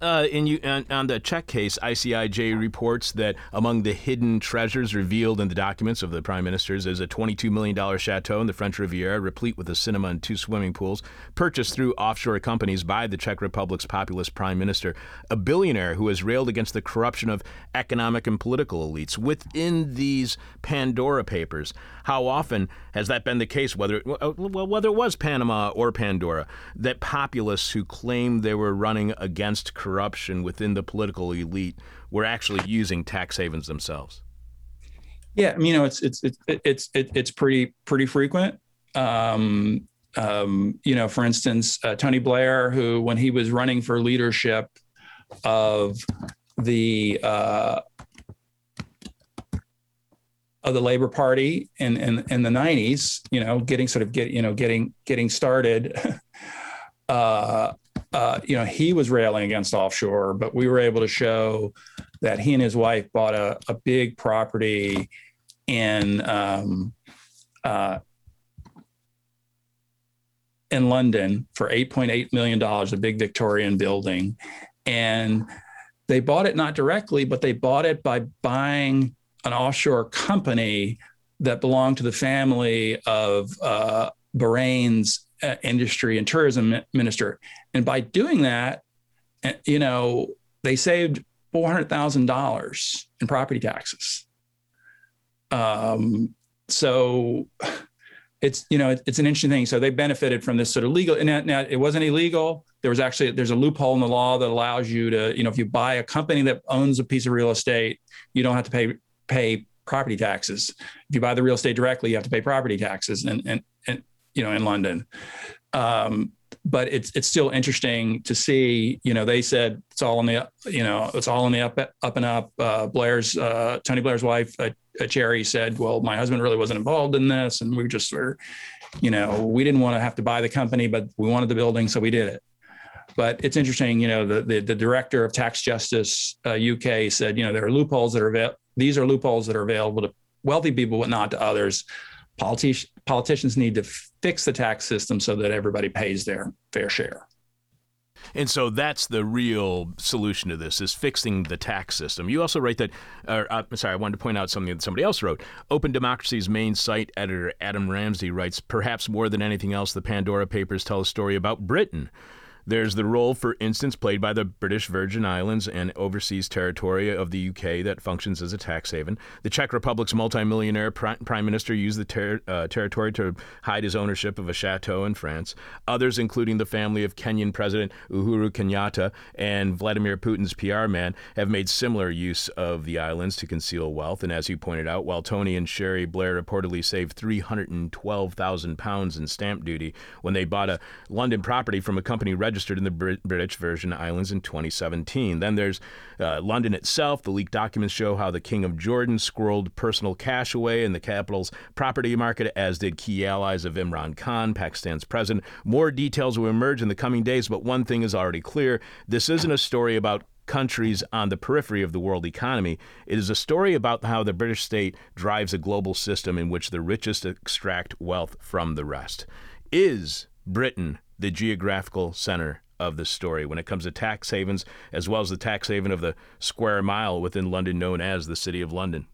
Uh, in you on, on, the Czech case, ICIJ reports that among the hidden treasures revealed in the documents of the prime ministers is a $22 million chateau in the French Riviera, replete with a cinema and two swimming pools, purchased through offshore companies by the Czech Republic's populist prime minister, a billionaire who has railed against the corruption of economic and political elites. Within these Pandora Papers, how often has that been the case? Whether well, whether it was Panama or Pandora, that populists who claimed they were running against corruption within the political elite were actually using tax havens themselves. Yeah, I mean you know, it's it's it's it's it's pretty pretty frequent. Um, um, you know, for instance, uh, Tony Blair, who when he was running for leadership of the uh, of the Labor Party in, in, in the 90s, you know, getting sort of get, you know, getting, getting started, uh, uh, you know, he was railing against offshore, but we were able to show that he and his wife bought a, a big property in, um, uh, in London for $8.8 million, a big Victorian building. And they bought it not directly, but they bought it by buying an offshore company that belonged to the family of uh, Bahrain's uh, industry and tourism minister. And by doing that, uh, you know, they saved $400,000 in property taxes. Um, so it's, you know, it's an interesting thing. So they benefited from this sort of legal, and now it wasn't illegal. There was actually, there's a loophole in the law that allows you to, you know, if you buy a company that owns a piece of real estate, you don't have to pay pay property taxes. If you buy the real estate directly, you have to pay property taxes, and and, and you know in London. Um, but it's it's still interesting to see. You know, they said it's all in the you know it's all in the up up and up. Uh, Blair's uh, Tony Blair's wife, uh, Cherie, said, "Well, my husband really wasn't involved in this, and we just were, you know, we didn't want to have to buy the company, but we wanted the building, so we did it." But it's interesting, you know, the the, the director of Tax Justice UK uh, said, you know, there are loopholes that are available these are loopholes that are available to wealthy people, but not to others. Politi- politicians need to fix the tax system so that everybody pays their fair share. And so that's the real solution to this is fixing the tax system. You also write that, uh, uh, sorry, I wanted to point out something that somebody else wrote. Open Democracy's main site editor Adam Ramsay writes, perhaps more than anything else, the Pandora Papers tell a story about Britain. There's the role, for instance, played by the British Virgin Islands and overseas territory of the UK that functions as a tax haven. The Czech Republic's multimillionaire prime minister used the ter- uh, territory to hide his ownership of a chateau in France. Others, including the family of Kenyan President Uhuru Kenyatta and Vladimir Putin's PR man, have made similar use of the islands to conceal wealth. And as you pointed out, while Tony and Cherie Blair reportedly saved 312,000 pounds in stamp duty when they bought a London property from a company registered registered in the Brit- British Virgin Islands in 2017. Then there's uh, London itself. The leaked documents show how the King of Jordan squirreled personal cash away in the capital's property market, as did key allies of Imran Khan, Pakistan's president. More details will emerge in the coming days, but one thing is already clear this isn't a story about countries on the periphery of the world economy. It is a story about how the British state drives a global system in which the richest extract wealth from the rest. Is Britain the geographical center of the story when it comes to tax havens, as well as the tax haven of the square mile within London known as the City of London.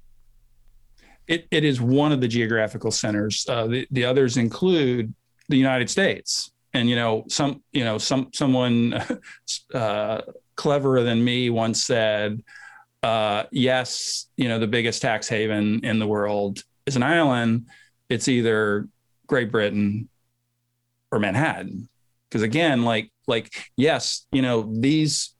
It, it is one of the geographical centers. Uh, the, the others include the United States. And you know, some you know, some someone uh, cleverer than me once said, uh, "Yes, you know, the biggest tax haven in the world is an island. It's either Great Britain or Manhattan. Because again, like like yes, you know these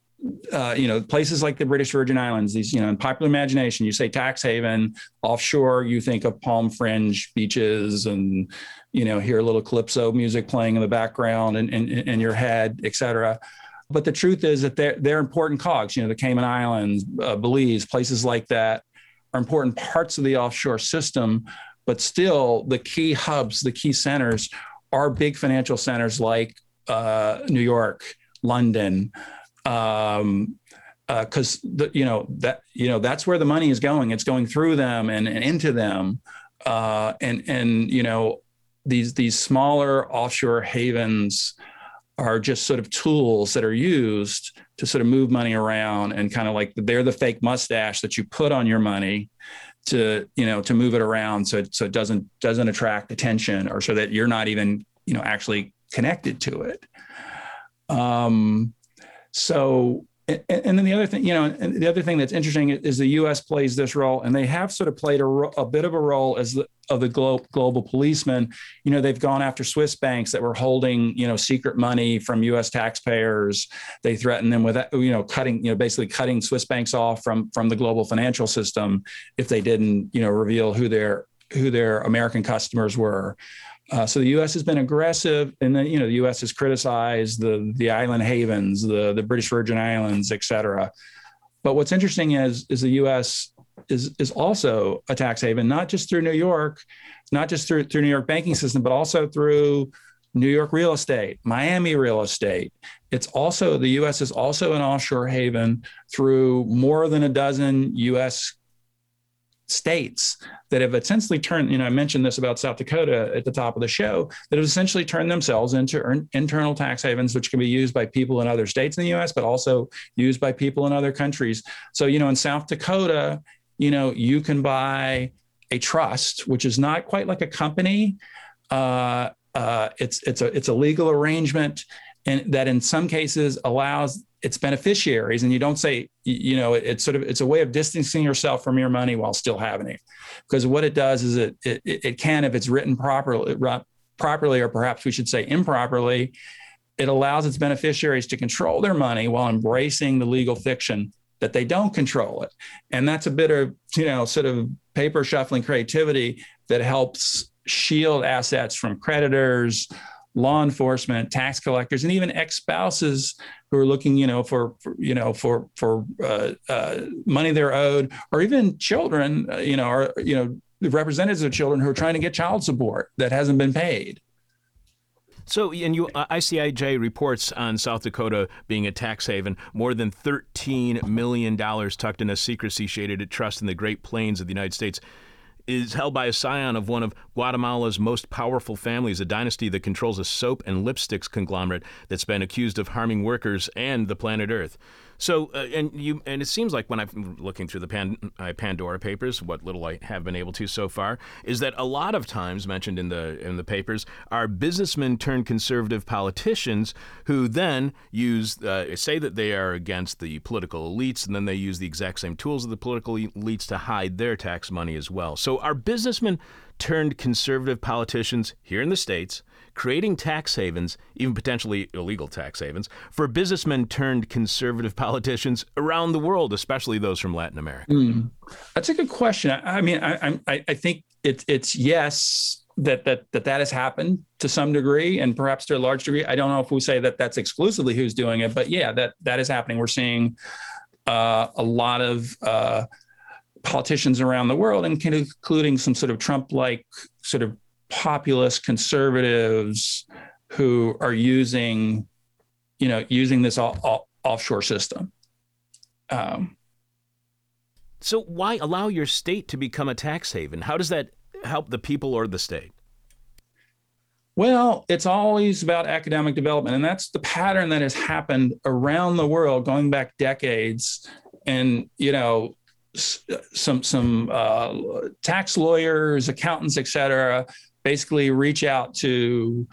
uh, you know, places like the British Virgin Islands, these, you know, in popular imagination, you say tax haven, offshore, you think of palm fringe beaches and, you know, hear a little calypso music playing in the background and in your head, et cetera. But the truth is that they're, they're important cogs, you know, the Cayman Islands, uh, Belize, places like that are important parts of the offshore system. But still, the key hubs, the key centers are big financial centers like uh, New York, London, um, because uh, you know that you know that's where the money is going. It's going through them and, and into them, uh, and and you know these these smaller offshore havens are just sort of tools that are used to sort of move money around and kind of like they're the fake mustache that you put on your money to you know to move it around so it, so it doesn't doesn't attract attention or so that you're not even you know actually connected to it um so and, and then the other thing, you know, and the other thing that's interesting is the U.S. plays this role, and they have sort of played a, a bit of a role as the, of the glo- global policemen, You know, they've gone after Swiss banks that were holding, you know, secret money from U.S. taxpayers. They threatened them with, you know, cutting, you know, basically cutting Swiss banks off from from the global financial system if they didn't, you know, reveal who their who their American customers were. Uh, so the U.S. has been aggressive, and then you know the U.S. has criticized the the island havens, the the British Virgin Islands, et cetera. But what's interesting is is the U.S. is is also a tax haven, not just through New York, not just through through New York banking system, but also through New York real estate, Miami real estate. It's also the U.S. is also an offshore haven through more than a dozen U.S states that have essentially turned, you know, I mentioned this about South Dakota at the top of the show, that have essentially turned themselves into er, internal tax havens, which can be used by people in other states in the US, but also used by people in other countries. So, you know, in South Dakota, you know, you can buy a trust, which is not quite like a company. Uh, uh, it's it's a it's a legal arrangement, and that in some cases allows its beneficiaries and you don't say you know it's sort of it's a way of distancing yourself from your money while still having it because what it does is it it, it can if it's written properly properly or perhaps we should say improperly it allows its beneficiaries to control their money while embracing the legal fiction that they don't control it and that's a bit of you know sort of paper shuffling creativity that helps shield assets from creditors law enforcement, tax collectors, and even ex-spouses who are looking, you know, for, for you know, for for uh, uh, money they're owed, or even children, uh, you know, or you know, the representatives of children who are trying to get child support that hasn't been paid. So, and you, uh, ICIJ reports on South Dakota being a tax haven, more than $13 million tucked in a secrecy shaded trust in the Great Plains of the United States is held by a scion of one of Guatemala's most powerful families, a dynasty that controls a soap and lipsticks conglomerate that's been accused of harming workers and the planet Earth. So, uh, and you, and it seems like when I'm looking through the Pan, uh, Pandora papers, what little I have been able to so far, is that a lot of times mentioned in the in the papers are businessmen turned conservative politicians who then use uh, say that they are against the political elites, and then they use the exact same tools of the political elites to hide their tax money as well. So, are businessmen turned conservative politicians here in the states creating tax havens, even potentially illegal tax havens, for businessmen turned conservative politicians around the world, especially those from Latin America? Mm. That's a good question. I, I mean, I, I, I think it's it's yes that that that that has happened to some degree and perhaps to a large degree. I don't know if we say that that's exclusively who's doing it, but yeah, that that is happening. We're seeing uh, a lot of uh, politicians around the world, and including some sort of Trump-like sort of populist conservatives who are using, you know, using this all, all, offshore system. Um, so why allow your state to become a tax haven? How does that help the people or the state? Well, it's always about academic development, and that's the pattern that has happened around the world going back decades. And you know, some some uh, tax lawyers, accountants, et cetera, basically reach out to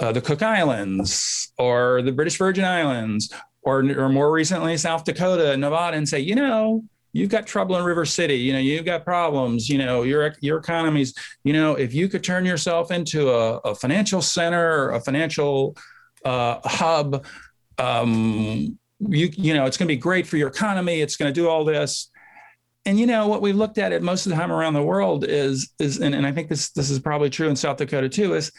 uh, the Cook Islands or the British Virgin Islands or, or more recently South Dakota, Nevada, and say, you know, you've got trouble in River City. You know, you've got problems. You know, your your economies. You know, if you could turn yourself into a, a financial center, a financial uh, hub, um, you you know, it's going to be great for your economy. It's going to do all this and you know what we've looked at it most of the time around the world is is and, and I think this this is probably true in South Dakota too is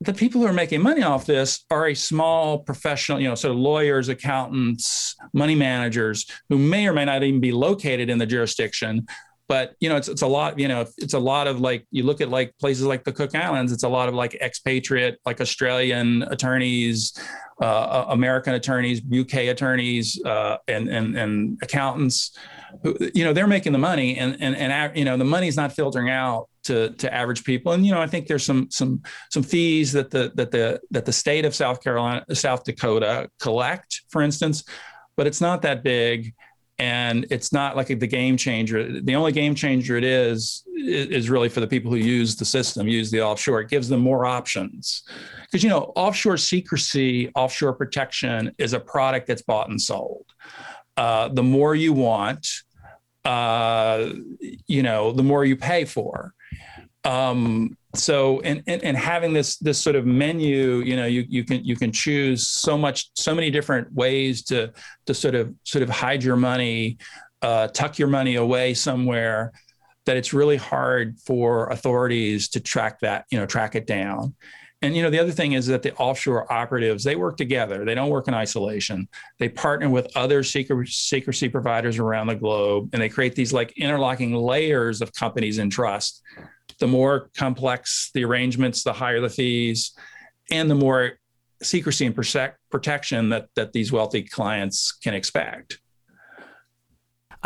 the people who are making money off this are a small professional, you know, sort of lawyers, accountants, money managers who may or may not even be located in the jurisdiction. But you know, it's it's a lot. You know, it's a lot of like you look at like places like the Cook Islands. It's a lot of like expatriate, like Australian attorneys, uh, American attorneys, UK attorneys, uh, and and and accountants you know, they're making the money and, and, and, you know, the money's not filtering out to to average people. And you know, I think there's some some some fees that the that the that the state of South Carolina, South Dakota collect, for instance, but it's not that big and it's not like the game changer. The only game changer it is is really for the people who use the system, use the offshore. It gives them more options because you know offshore secrecy, offshore protection is a product that's bought and sold. Uh, the more you want, uh, you know, the more you pay for. Um, so and, and and having this this sort of menu you know you you can you can choose so much so many different ways to to sort of sort of hide your money uh, tuck your money away somewhere that it's really hard for authorities to track that you know track it down. And you know the other thing is that the offshore operatives they work together. They don't work in isolation. They partner with other secret, secrecy providers around the globe and they create these like interlocking layers of companies and trust the more complex the arrangements, the higher the fees, and the more secrecy and protection that, that these wealthy clients can expect.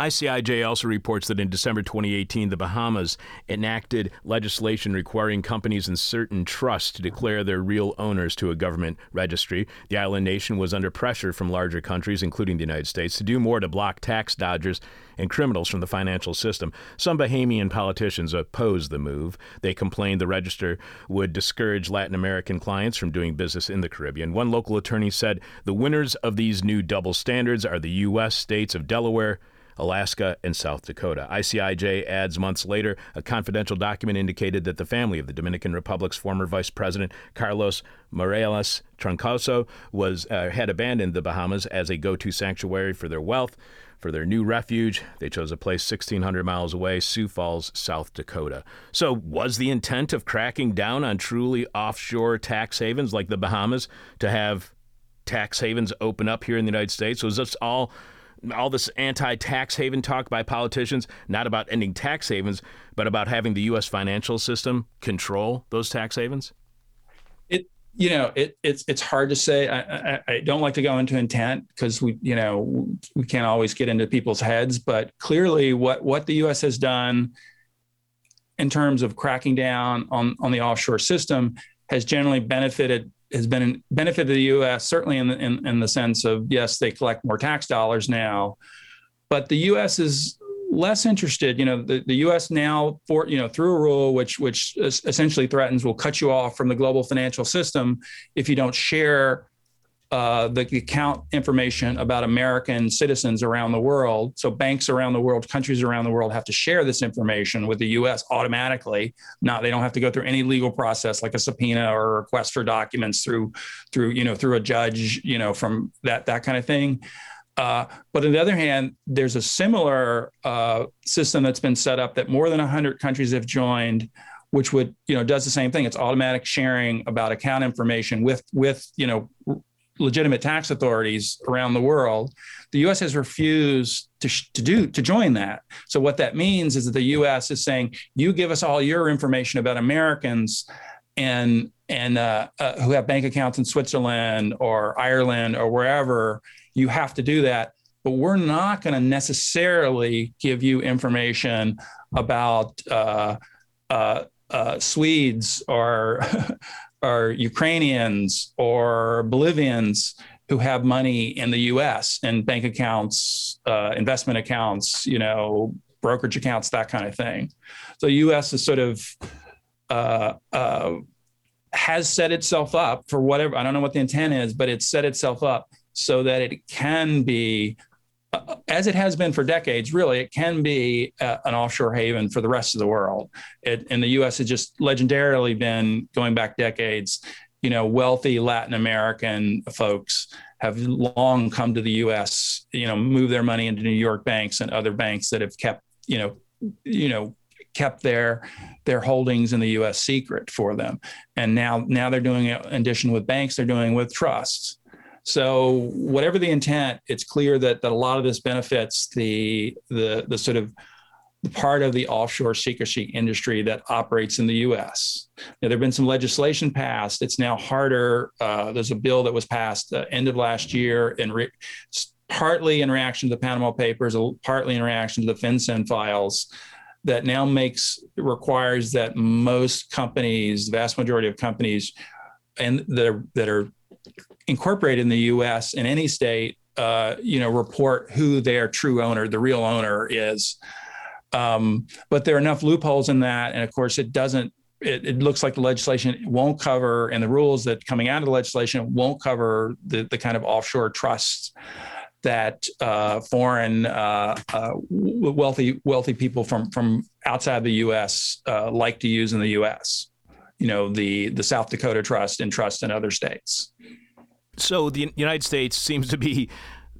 ICIJ also reports that in December 2018, the Bahamas enacted legislation requiring companies in certain trusts to declare their real owners to a government registry. The island nation was under pressure from larger countries, including the United States, to do more to block tax dodgers and criminals from the financial system. Some Bahamian politicians opposed the move. They complained the register would discourage Latin American clients from doing business in the Caribbean. One local attorney said the winners of these new double standards are the U.S. states of Delaware, Alaska, and South Dakota. ICIJ adds months later a confidential document indicated that the family of the Dominican Republic's former Vice President Carlos Morales Troncoso was uh, had abandoned the Bahamas as a go-to sanctuary for their wealth. For their new refuge, they chose a place 1,600 miles away, Sioux Falls, South Dakota. So, was the intent of cracking down on truly offshore tax havens like the Bahamas to have tax havens open up here in the United States? Was this all all this anti-tax haven talk by politicians not about ending tax havens, but about having the U.S. financial system control those tax havens? It you know it it's it's hard to say. I, I, I don't like to go into intent because we you know we can't always get into people's heads. But clearly, what what the U.S. has done in terms of cracking down on on the offshore system has generally benefited has been a benefit to the U.S. certainly in the, in, in the sense of yes, they collect more tax dollars now, but the U.S. is less interested. You know, the, the U.S. now for you know through a rule which which essentially threatens will cut you off from the global financial system if you don't share uh, the account information about American citizens around the world. So banks around the world, countries around the world have to share this information with the U.S. automatically. Not they don't have to go through any legal process like a subpoena or a request for documents through through you know through a judge you know from that that kind of thing. Uh, but on the other hand, there's a similar uh, system that's been set up that more than 100 countries have joined which would you know does the same thing it's automatic sharing about account information with with you know legitimate tax authorities around the world. The U.S. has refused to, to do to join that. So what that means is that the U.S. is saying, "You give us all your information about Americans." And and uh, uh, who have bank accounts in Switzerland or Ireland or wherever, you have to do that. But we're not going to necessarily give you information about uh, uh, uh Swedes or are Ukrainians or Bolivians who have money in the U.S. and bank accounts, uh, investment accounts, you know, brokerage accounts, that kind of thing. So the U.S. is sort of uh, uh, has set itself up for whatever. I don't know what the intent is, but it's set itself up so that it can be uh, as it has been for decades, really, it can be uh, an offshore haven for the rest of the world. It, and the U.S. has just legendarily been going back decades. You know, wealthy Latin American folks have long come to the U.S. You know, move their money into New York banks and other banks that have kept you know, you know, kept their their holdings in the U.S. secret for them. And now now they're doing it in addition with banks, they're doing with trusts. So whatever the intent, it's clear that, that a lot of this benefits the the the sort of part of the offshore secrecy industry that operates in the U.S. Now, there have been some legislation passed. It's now harder. Uh, there's a bill that was passed uh, end of last year, and re- partly in reaction to the Panama Papers, partly in reaction to the FinCEN files, that now makes requires that most companies, the vast majority of companies, and that are, that are incorporated in the U.S. in any state, uh, you know, report who their true owner, the real owner, is. Um, but there are enough loopholes in that, and of course, it doesn't. It, it, looks like the legislation won't cover, and the rules that coming out of the legislation won't cover the the kind of offshore trusts that uh, foreign uh, uh, wealthy wealthy people from from outside the U.S. Uh, like to use in the U.S. You know, the the South Dakota Trust and trust in other states. So the United States seems to be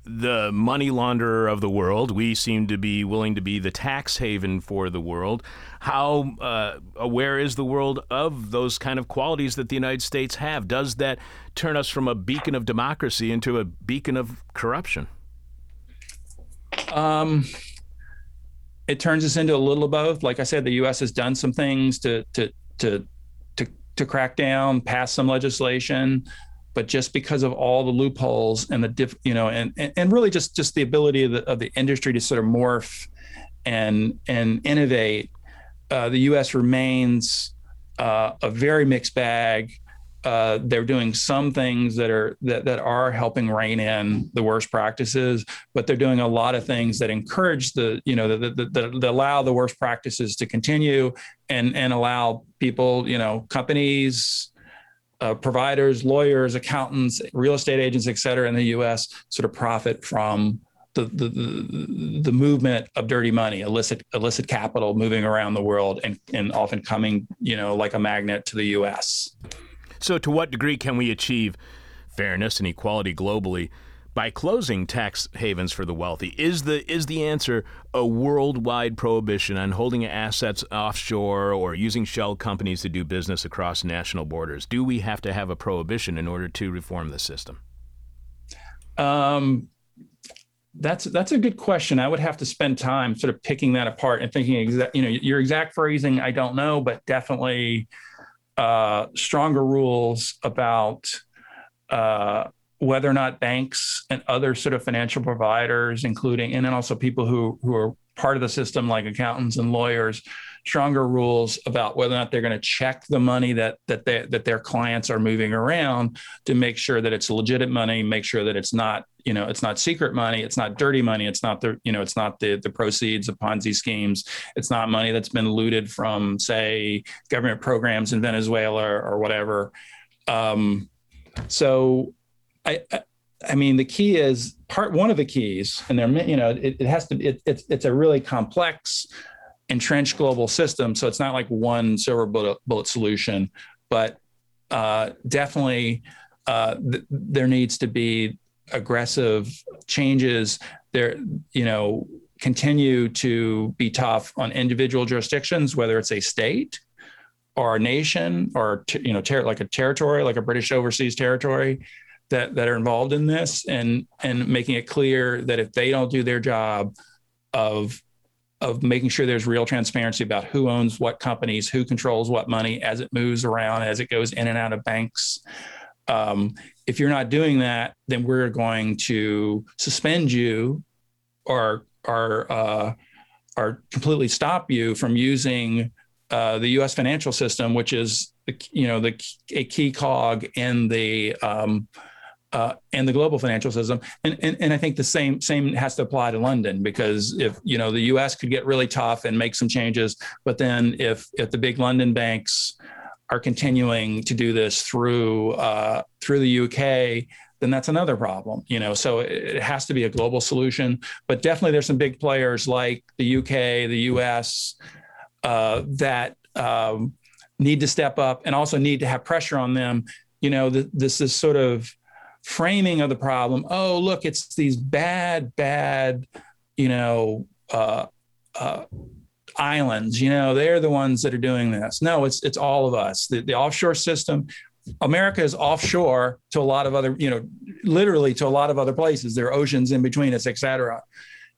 the money launderer of the world. We seem to be willing to be the tax haven for the world. How uh, aware is the world of those kind of qualities that the United States have? Does that turn us from a beacon of democracy into a beacon of corruption? Um, it turns us into a little of both. Like I said, the U.S. has done some things to to to to to crack down, pass some legislation but just because of all the loopholes and the diff, you know, and, and, really just just the ability of the, of the industry to sort of morph and and innovate, uh, the U.S. remains uh, a very mixed bag. Uh, they're doing some things that are that, that are helping rein in the worst practices, but they're doing a lot of things that encourage the you know that, that, that allow the worst practices to continue and and allow people you know companies uh, providers, lawyers, accountants, real estate agents, et cetera, in the U.S. sort of profit from the, the, the, the, movement of dirty money, illicit illicit capital moving around the world and, and often coming, you know, like a magnet to the U.S. So, to what degree can we achieve fairness and equality globally by closing tax havens for the wealthy? Is the is the answer a worldwide prohibition on holding assets offshore or using shell companies to do business across national borders? Do we have to have a prohibition in order to reform the system? Um, that's that's a good question. I would have to spend time sort of picking that apart and thinking exact. You know, your exact phrasing, I don't know, but definitely uh, stronger rules about. Uh, whether or not banks and other sort of financial providers, including and then also people who who are part of the system like accountants and lawyers, stronger rules about whether or not they're going to check the money that that they, that their clients are moving around to make sure that it's legit money, make sure that it's not you know it's not secret money, it's not dirty money, it's not the you know it's not the the proceeds of Ponzi schemes, it's not money that's been looted from say government programs in Venezuela or, or whatever. Um, so I, I mean, the key is part one of the keys, and they're you know it, it has to it, it's it's a really complex, entrenched global system. So it's not like one silver bullet, bullet solution, but uh, definitely uh, th- there needs to be aggressive changes. There, you know, continue to be tough on individual jurisdictions, whether it's a state or a nation or you know ter- like a territory, like a British overseas territory that that are involved in this and and making it clear that if they don't do their job of of making sure there's real transparency about who owns what companies, who controls what money as it moves around, as it goes in and out of banks. Um, if you're not doing that, then we're going to suspend you or or uh, or completely stop you from using uh, the U.S. financial system, which is you know the a key cog in the um, uh, and the global financial system. And, and, and I think the same same has to apply to London because if you know the U.S. could get really tough and make some changes, but then if if the big London banks are continuing to do this through uh, through the UK, then that's another problem. You know, so it has to be a global solution. But definitely, there's some big players like the UK, the US uh, that um, need to step up and also need to have pressure on them. You know, the, this is sort of framing of the problem. Oh look it's these bad bad you know uh, uh, islands. You know they're the ones that are doing this. No it's it's all of us. The, the offshore system america is offshore to a lot of other you know literally to a lot of other places. There are oceans in between us et cetera.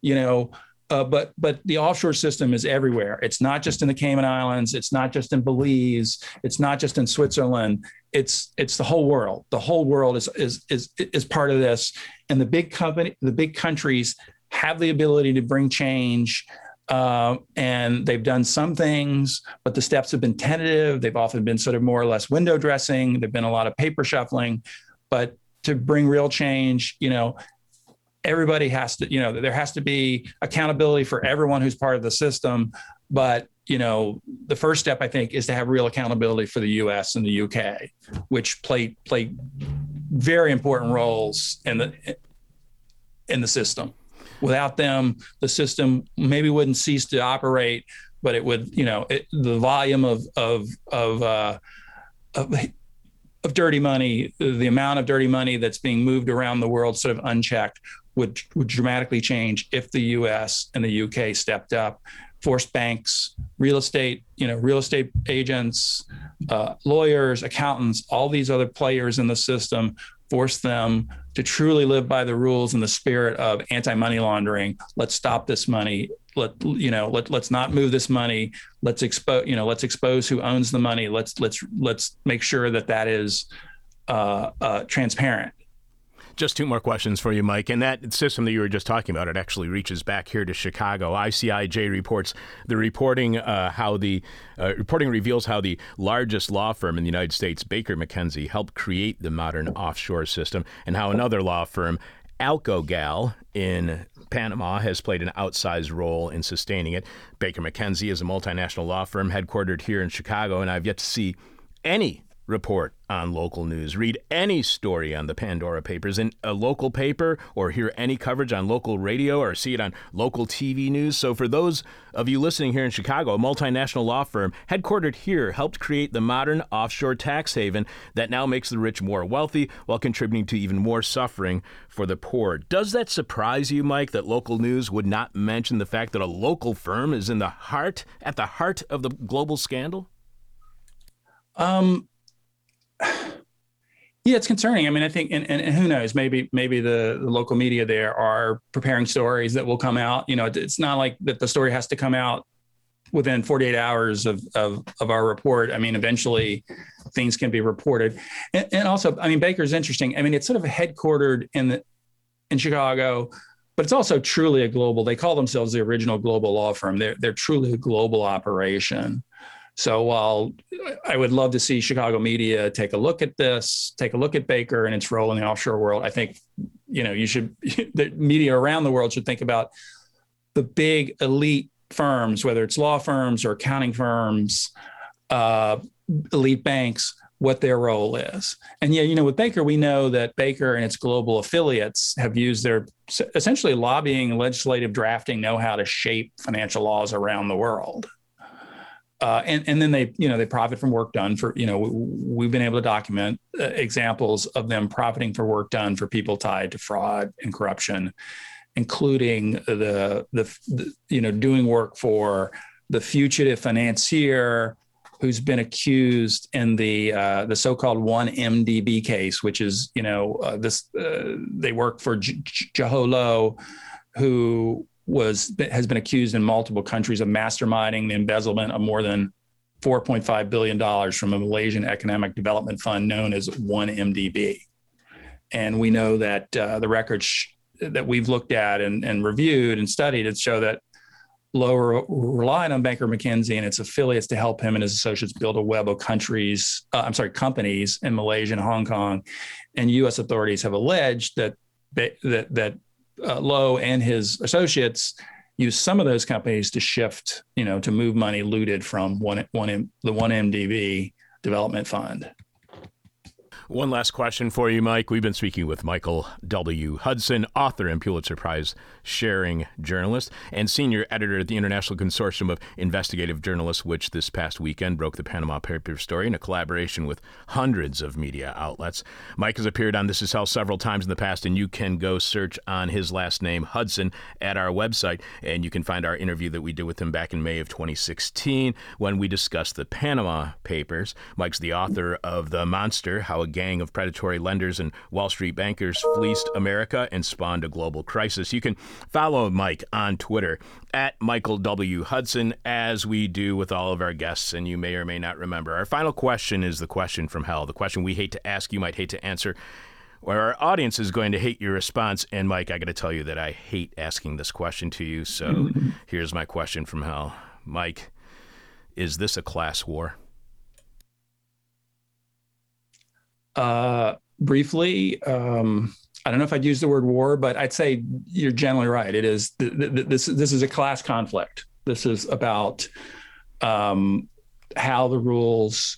You know uh, but but the offshore system is everywhere. It's not just in the Cayman Islands. It's not just in Belize. It's not just in Switzerland. It's it's the whole world. The whole world is is is is part of this. And the big company, the big countries have the ability to bring change Uh, and they've done some things, but the steps have been tentative. They've often been sort of more or less window dressing. There've been a lot of paper shuffling, but to bring real change, you know, everybody has to, you know, there has to be accountability for everyone who's part of the system. But, you know, the first step I think is to have real accountability for the US and the UK, which play play very important roles in the in the system. Without them, the system maybe wouldn't cease to operate, but it would, you know, it, the volume of of of, uh, of of dirty money, the amount of dirty money that's being moved around the world, sort of unchecked, would would dramatically change if the U.S. and the U.K. stepped up, forced banks, real estate, you know, real estate agents, uh, lawyers, accountants, all these other players in the system, force them to truly live by the rules in the spirit of anti-money laundering. Let's stop this money. Let you know. Let let's not move this money. Let's expose. You know. Let's expose who owns the money. Let's let's let's make sure that that is uh, uh, transparent just two more questions for you, Mike. And that system that you were just talking about, it actually reaches back here to Chicago. ICIJ reports the reporting uh, how the uh, reporting reveals how the largest law firm in the United States, Baker McKenzie, helped create the modern offshore system, and how another law firm, Alcogal, in Panama has played an outsized role in sustaining it. Baker McKenzie is a multinational law firm headquartered here in Chicago, and I've yet to see any report on local news. Read any story on the Pandora Papers in a local paper or hear any coverage on local radio or see it on local TV news. So, for those of you listening here in Chicago, a multinational law firm headquartered here helped create the modern offshore tax haven that now makes the rich more wealthy while contributing to even more suffering for the poor. Does that surprise you, Mike, that local news would not mention the fact that a local firm is in the heart, at the heart of the global scandal? Um, yeah, it's concerning. I mean, I think, and, and, and who knows? Maybe maybe the, the, local media there are preparing stories that will come out. You know, it's not like that the story has to come out within 48 hours of of, of our report. I mean, eventually things can be reported. And, and also, I mean, Baker's interesting. I mean, it's sort of headquartered in the in Chicago, but it's also truly a global. They call themselves the original global law firm. They're they're truly a global operation. So while I would love to see Chicago media take a look at this, take a look at Baker and its role in the offshore world, I think you know you should the media around the world should think about the big elite firms, whether it's law firms or accounting firms, uh, elite banks, what their role is. And yeah, you know, with Baker, we know that Baker and its global affiliates have used their essentially lobbying, legislative drafting know-how to shape financial laws around the world. Uh, and and then they you know they profit from work done for you know we've been able to document uh, examples of them profiting for work done for people tied to fraud and corruption, including the the, the you know doing work for the fugitive financier who's been accused in the uh, the so-called one MDB case, which is you know uh, this uh, they work for J- J- who was has been accused in multiple countries of masterminding the embezzlement of more than 4.5 billion dollars from a Malaysian economic development fund known as 1MDB. And we know that uh, the records that we've looked at and, and reviewed and studied it show that Low relied on Baker McKenzie and its affiliates to help him and his associates build a web of countries, uh, I'm sorry, companies in Malaysia and Hong Kong. And U.S. authorities have alleged that that that uh, Low and his associates used some of those companies to shift, you know, to move money looted from one one the one MDB development fund. One last question for you, Mike. We've been speaking with Michael W. Hudson, author and Pulitzer Prize sharing journalist, and senior editor at the International Consortium of Investigative Journalists, which this past weekend broke the Panama Papers story in a collaboration with hundreds of media outlets. Mike has appeared on This Is Hell several times in the past, and you can go search on his last name, Hudson, at our website, and you can find our interview that we did with him back in May of 2016 when we discussed the Panama Papers. Mike's the author of The Monster How a of Predatory Lenders and Wall Street Bankers Fleeced America and Spawned a Global Crisis. You can Follow Mike on Twitter at Michael W. Hudson, as we do with all of our guests, and you may or may not remember. Our final question is the question from hell, the question we hate to ask, you might hate to answer. Or our audience is going to hate your response. And Mike, I got to tell you that I hate asking this question to you. So here's my question from hell. Mike, is this a class war? Uh, briefly, um, I don't know if I'd use the word war, but I'd say you're generally right. It is th- th- this. This is a class conflict. This is about um, how the rules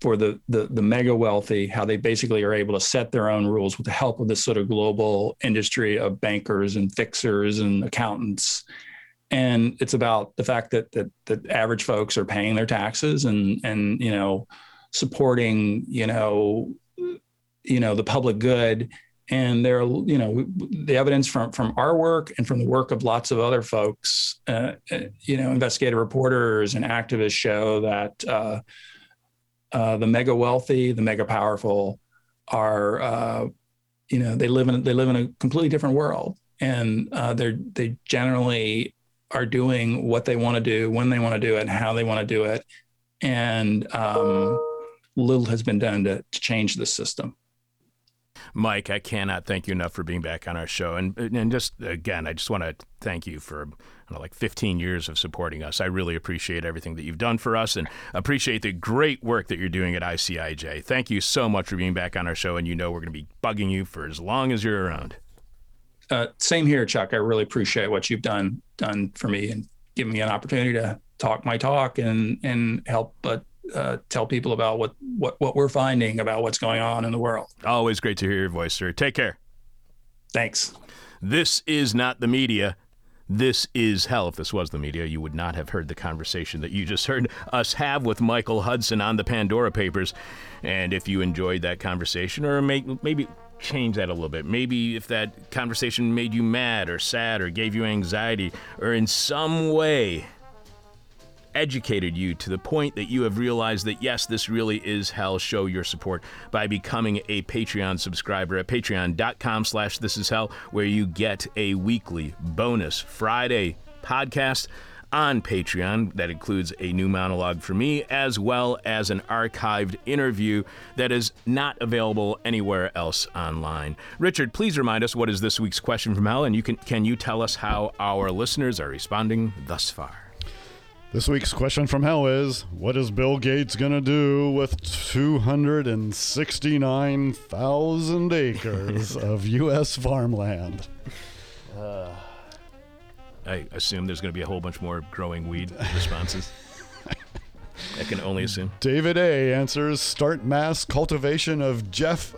for the, the the mega wealthy, how they basically are able to set their own rules with the help of this sort of global industry of bankers and fixers and accountants. And it's about the fact that that that average folks are paying their taxes and and you know supporting you know you know the public good. And there are you know the evidence from from our work and from the work of lots of other folks uh, you know investigative reporters and activists show that uh, uh, the mega wealthy the mega powerful are uh, you know they live in they live in a completely different world. And uh, they're they generally are doing what they want to do when they want to do it how they want to do it. And um, little has been done to, to change the system Mike, I cannot thank you enough for being back on our show. And and just again, I just want to thank you for know, like 15 years of supporting us. I really appreciate everything that you've done for us and appreciate the great work that you're doing at ICIJ. Thank you so much for being back on our show. And you know we're going to be bugging you for as long as you're around. Uh, same here, Chuck. I really appreciate what you've done done for me and giving me an opportunity to talk my talk and and help uh, uh, tell people about what, what what we're finding about what's going on in the world. Always great to hear your voice, sir. Take care. Thanks. This is not the media. This is hell. If this was the media, you would not have heard the conversation that you just heard us have with Michael Hudson on the Pandora Papers. And if you enjoyed that conversation, or maybe change that a little bit. Maybe if that conversation made you mad or sad or gave you anxiety or in some way educated you to the point that you have realized that yes, this really is hell, show your support by becoming a Patreon subscriber at patreon.com slash this is hell, where you get a weekly bonus Friday podcast on Patreon. That includes a new monologue for me, as well as an archived interview that is not available anywhere else online. Richard, please remind us what is this week's question from hell, and you can can you tell us how our listeners are responding thus far? This week's question from hell is What is Bill Gates going to do with 269,000 acres of U.S. farmland? Uh, I assume there's going to be a whole bunch more growing weed responses. I can only assume. David A answers Start mass cultivation of Jeff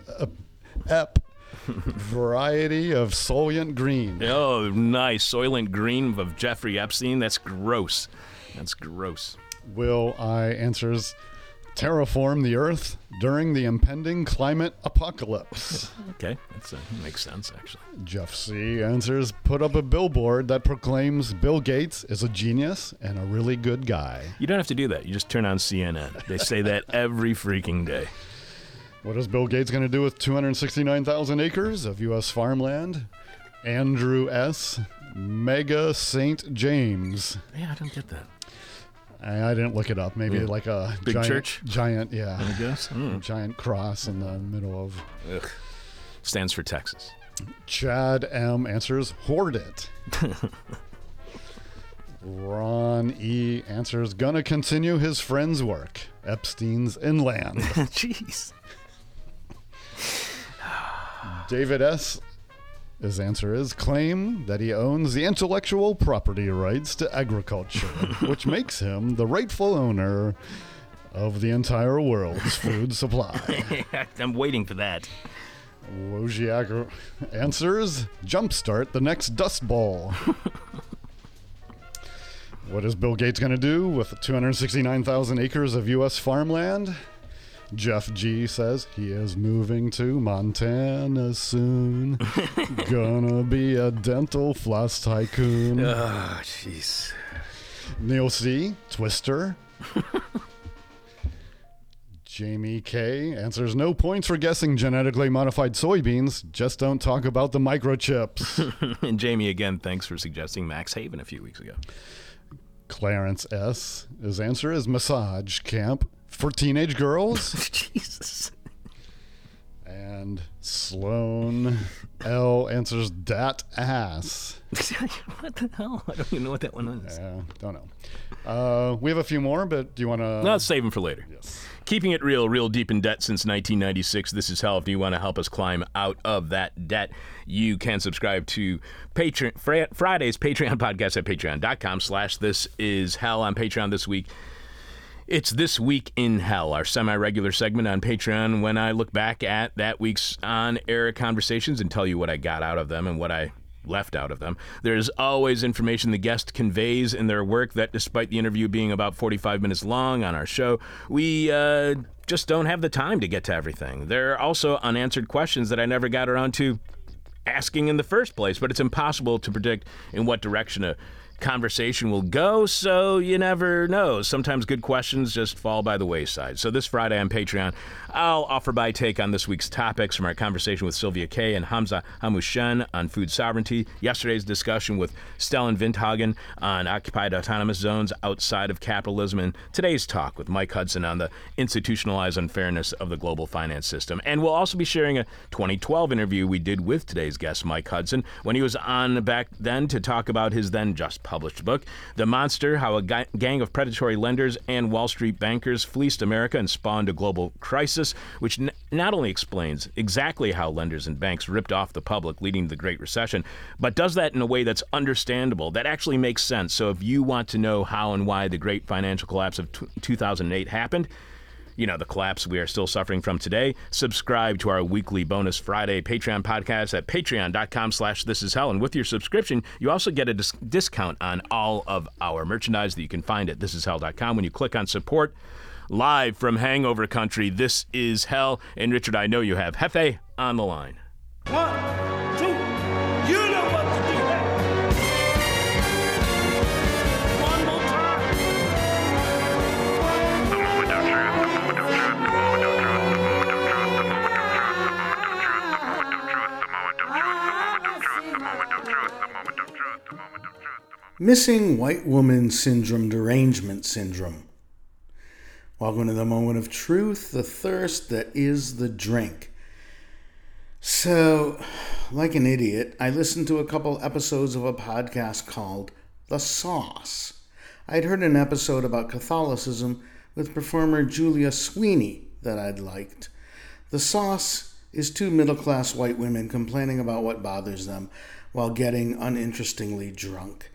Ep variety of Soylent Green. Oh, nice. Soylent Green of Jeffrey Epstein. That's gross. That's gross. Will I answers terraform the Earth during the impending climate apocalypse? okay, that uh, makes sense, actually. Jeff C. answers put up a billboard that proclaims Bill Gates is a genius and a really good guy. You don't have to do that. You just turn on CNN. They say that every freaking day. What is Bill Gates going to do with 269,000 acres of U.S. farmland? Andrew S. Mega St. James. Yeah, I don't get that. I, I didn't look it up. Maybe Mm. like a Big giant, church? giant, yeah, I guess. Mm. giant cross in the middle of. Ugh. Stands for Texas. Chad M answers hoard it. Ron E answers gonna continue his friend's work. Epstein's inland. Jeez. David S. His answer is claim that he owns the intellectual property rights to agriculture, which makes him the rightful owner of the entire world's food supply. I'm waiting for that. Wojciak answers jumpstart the next dust bowl. what is Bill Gates going to do with 269,000 acres of U.S. farmland? Jeff G says he is moving to Montana soon. Gonna be a dental floss tycoon. Oh, jeez. Neil C, Twister. Jamie K answers no points for guessing genetically modified soybeans. Just don't talk about the microchips. and Jamie, again, thanks for suggesting Max Haven a few weeks ago. Clarence S. His answer is massage camp for teenage girls. Jesus. And Sloan L answers dat ass. what the hell? I don't even know what that one is. Yeah, don't know. Uh, we have a few more, but do you want to? No, let's save them for later. Yes. Keeping it real, real deep in debt since 1996. This is hell. If you want to help us climb out of that debt, you can subscribe to Patreon Fri- Friday's Patreon podcast at patreon.com slash this is hell on Patreon this week. It's This Week in Hell, our semi regular segment on Patreon when I look back at that week's on air conversations and tell you what I got out of them and what I left out of them. There's always information the guest conveys in their work that, despite the interview being about 45 minutes long on our show, we uh, just don't have the time to get to everything. There are also unanswered questions that I never got around to asking in the first place, but it's impossible to predict in what direction a conversation will go, so you never know. Sometimes good questions just fall by the wayside. So this Friday on Patreon, I'll offer my take on this week's topics from our conversation with Sylvia Kay and Hamza Hamouchene on food sovereignty, yesterday's discussion with Stellan Vinthagen on occupied autonomous zones outside of capitalism, and today's talk with Mike Hudson on the institutionalized unfairness of the global finance system. And we'll also be sharing a 2012 interview we did with today's guest, Mike Hudson, when he was on back then to talk about his then just published book, The Monster How a Ga- Gang of Predatory Lenders and Wall Street Bankers Fleeced America and Spawned a Global Crisis, which n- not only explains exactly how lenders and banks ripped off the public, leading to the Great Recession, but does that in a way that's understandable, that actually makes sense. So if you want to know how and why the great financial collapse of t- 2008 happened, you know, the collapse we are still suffering from today, subscribe to our weekly bonus Friday Patreon podcast at patreon.com slash this is hell. And with your subscription, you also get a dis- discount on all of our merchandise that you can find at thisishell.com when you click on support. Live from Hangover Country, this is hell. And Richard, I know you have Hefe on the line. One, two, you know what to do. One more time. The moment of truth, the moment of truth, the moment of truth, the moment of truth, the moment of truth, the moment of truth, the moment of truth, the moment of truth, the moment of truth, the moment of truth, the moment of truth. Missing White Woman Syndrome Derangement Syndrome. Welcome to the moment of truth, the thirst that is the drink. So, like an idiot, I listened to a couple episodes of a podcast called The Sauce. I'd heard an episode about Catholicism with performer Julia Sweeney that I'd liked. The Sauce is two middle class white women complaining about what bothers them while getting uninterestingly drunk.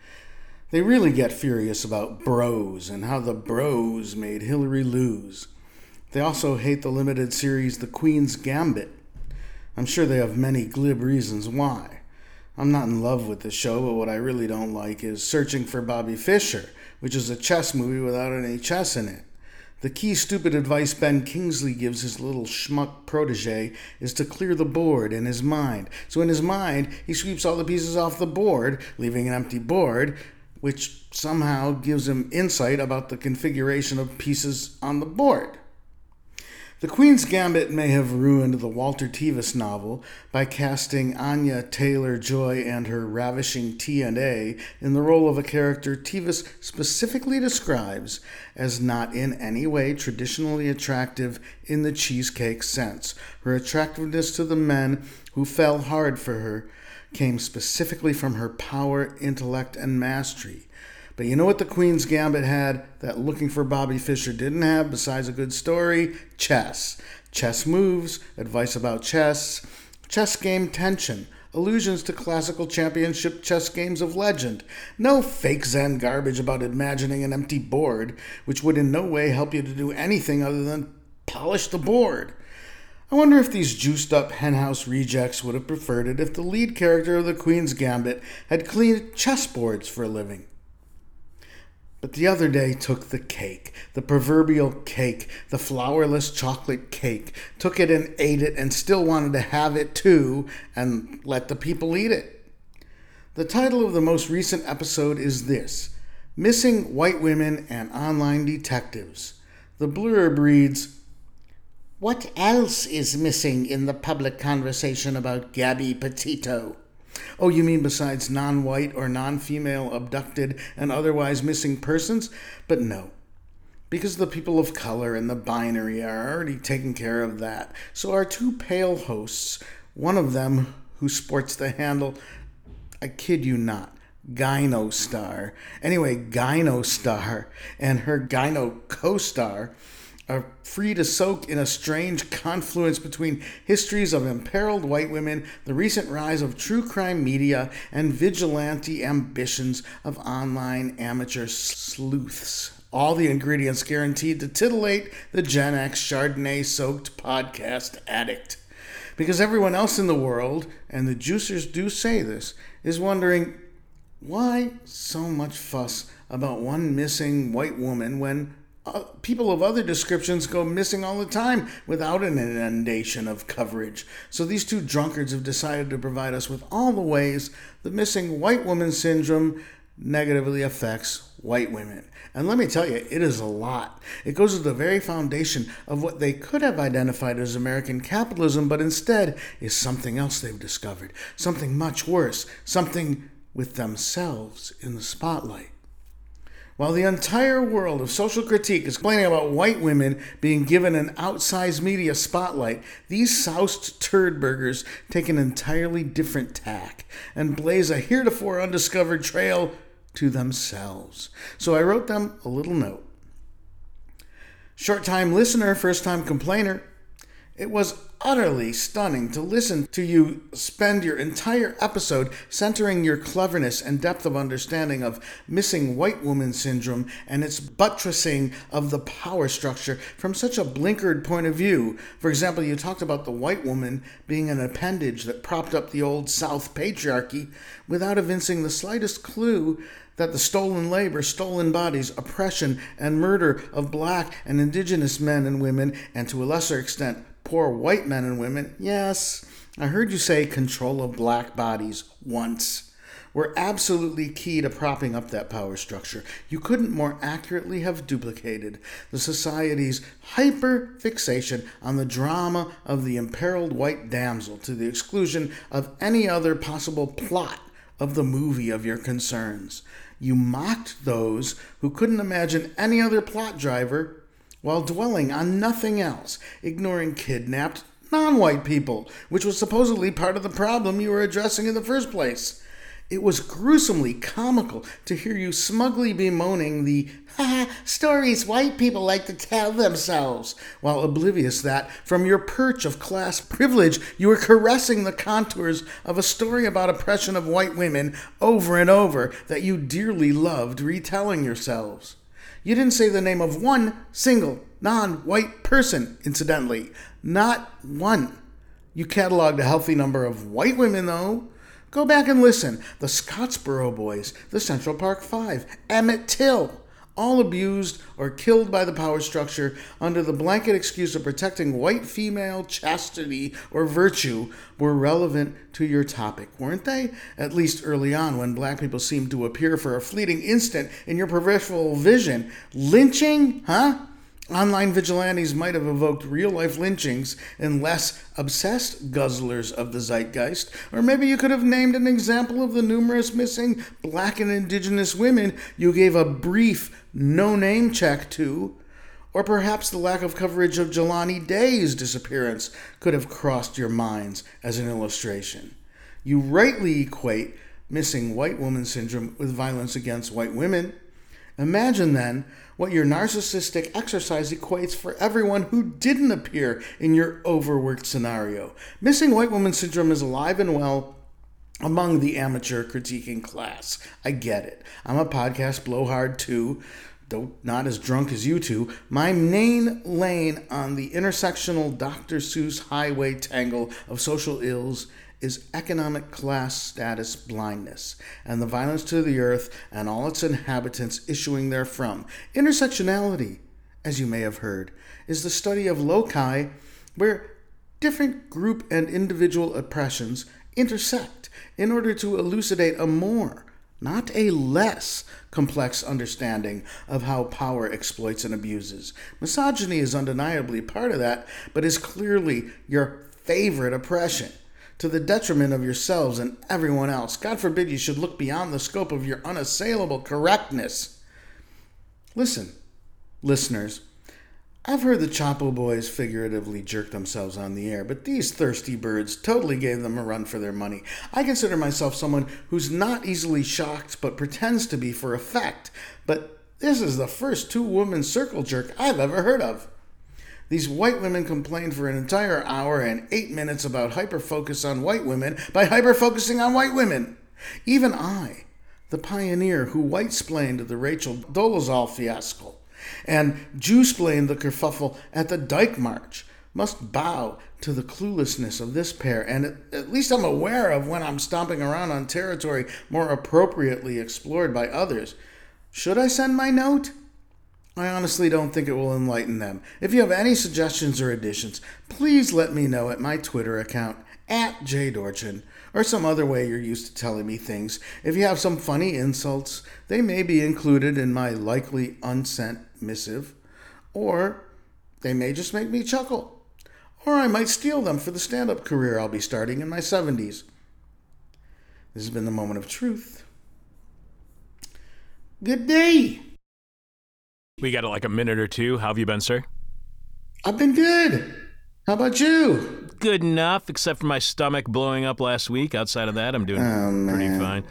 They really get furious about bros and how the bros made Hillary lose. They also hate the limited series The Queen's Gambit. I'm sure they have many glib reasons why. I'm not in love with the show, but what I really don't like is Searching for Bobby Fischer, which is a chess movie without any chess in it. The key stupid advice Ben Kingsley gives his little schmuck protege is to clear the board in his mind. So in his mind, he sweeps all the pieces off the board, leaving an empty board, which somehow gives him insight about the configuration of pieces on the board. The Queen's Gambit may have ruined the Walter Tevis novel by casting Anya Taylor Joy and her ravishing T&A in the role of a character Tevis specifically describes as not in any way traditionally attractive in the cheesecake sense. Her attractiveness to the men who fell hard for her came specifically from her power, intellect, and mastery. But you know what the Queen's Gambit had that Looking for Bobby Fischer didn't have besides a good story? Chess. Chess moves, advice about chess, chess game tension, allusions to classical championship chess games of legend. No fake Zen garbage about imagining an empty board, which would in no way help you to do anything other than polish the board. I wonder if these juiced up henhouse rejects would have preferred it if the lead character of the Queen's Gambit had cleaned chessboards for a living. But the other day took the cake, the proverbial cake, the flourless chocolate cake, took it and ate it and still wanted to have it too and let the people eat it. The title of the most recent episode is this Missing White Women and Online Detectives. The blurb reads What else is missing in the public conversation about Gabby Petito? Oh, you mean besides non white or non female abducted and otherwise missing persons? But no. because the people of color and the binary are already taking care of that. So our two pale hosts, one of them who sports the handle, I kid you not, Gyno Star. Anyway, Gyno Star and her Gyno co-star are free to soak in a strange confluence between histories of imperiled white women, the recent rise of true crime media, and vigilante ambitions of online amateur sleuths. All the ingredients guaranteed to titillate the Gen X Chardonnay soaked podcast addict. Because everyone else in the world, and the juicers do say this, is wondering why so much fuss about one missing white woman when uh, people of other descriptions go missing all the time without an inundation of coverage. So these two drunkards have decided to provide us with all the ways the missing white woman syndrome negatively affects white women. And let me tell you, it is a lot. It goes to the very foundation of what they could have identified as American capitalism, but instead is something else they've discovered, something much worse, something with themselves in the spotlight. While the entire world of social critique is complaining about white women being given an outsized media spotlight, these soused turd burgers take an entirely different tack and blaze a heretofore undiscovered trail to themselves. So I wrote them a little note. Short time listener, first time complainer. It was utterly stunning to listen to you spend your entire episode centering your cleverness and depth of understanding of missing white woman syndrome and its buttressing of the power structure from such a blinkered point of view. For example, you talked about the white woman being an appendage that propped up the old South patriarchy without evincing the slightest clue that the stolen labor, stolen bodies, oppression, and murder of black and indigenous men and women, and to a lesser extent, poor white men and women, yes, I heard you say control of black bodies once, were absolutely key to propping up that power structure. You couldn't more accurately have duplicated the society's hyper fixation on the drama of the imperiled white damsel to the exclusion of any other possible plot of the movie of your concerns. You mocked those who couldn't imagine any other plot driver while dwelling on nothing else, ignoring kidnapped non white people, which was supposedly part of the problem you were addressing in the first place. It was gruesomely comical to hear you smugly bemoaning the ha stories white people like to tell themselves, while oblivious that, from your perch of class privilege, you were caressing the contours of a story about oppression of white women over and over that you dearly loved retelling yourselves. You didn't say the name of one single non white person, incidentally. Not one. You cataloged a healthy number of white women, though. Go back and listen. The Scottsboro Boys, the Central Park Five, Emmett Till all abused or killed by the power structure under the blanket excuse of protecting white female chastity or virtue were relevant to your topic, weren't they? At least early on, when black people seemed to appear for a fleeting instant in your peripheral vision. Lynching? Huh? Online vigilantes might have evoked real life lynchings in less obsessed guzzlers of the zeitgeist, or maybe you could have named an example of the numerous missing black and indigenous women you gave a brief no name check to. Or perhaps the lack of coverage of Jelani Day's disappearance could have crossed your minds as an illustration. You rightly equate missing white woman syndrome with violence against white women. Imagine then what your narcissistic exercise equates for everyone who didn't appear in your overworked scenario. Missing white woman syndrome is alive and well among the amateur critiquing class. I get it. I'm a podcast blowhard too, though not as drunk as you two. My main lane on the intersectional Dr. Seuss highway tangle of social ills is economic class status blindness, and the violence to the earth and all its inhabitants issuing therefrom. Intersectionality, as you may have heard, is the study of loci where different group and individual oppressions intersect in order to elucidate a more, not a less, complex understanding of how power exploits and abuses. Misogyny is undeniably part of that, but is clearly your favorite oppression to the detriment of yourselves and everyone else. God forbid you should look beyond the scope of your unassailable correctness. Listen, Listeners, I've heard the Chapo boys figuratively jerk themselves on the air, but these thirsty birds totally gave them a run for their money. I consider myself someone who's not easily shocked but pretends to be for effect, but this is the first two woman circle jerk I've ever heard of. These white women complained for an entire hour and eight minutes about hyperfocus on white women by hyperfocusing on white women. Even I, the pioneer who white splained the Rachel Dolezal fiasco and Jew splained the kerfuffle at the Dyke March, must bow to the cluelessness of this pair, and at, at least I'm aware of when I'm stomping around on territory more appropriately explored by others. Should I send my note? I honestly don't think it will enlighten them. If you have any suggestions or additions, please let me know at my Twitter account, at jdorchin, or some other way you're used to telling me things. If you have some funny insults, they may be included in my likely unsent missive, or they may just make me chuckle. Or I might steal them for the stand up career I'll be starting in my 70s. This has been the moment of truth. Good day. We got it like a minute or two. How have you been, sir? I've been good. How about you? Good enough, except for my stomach blowing up last week. Outside of that, I'm doing Oh, pretty fine.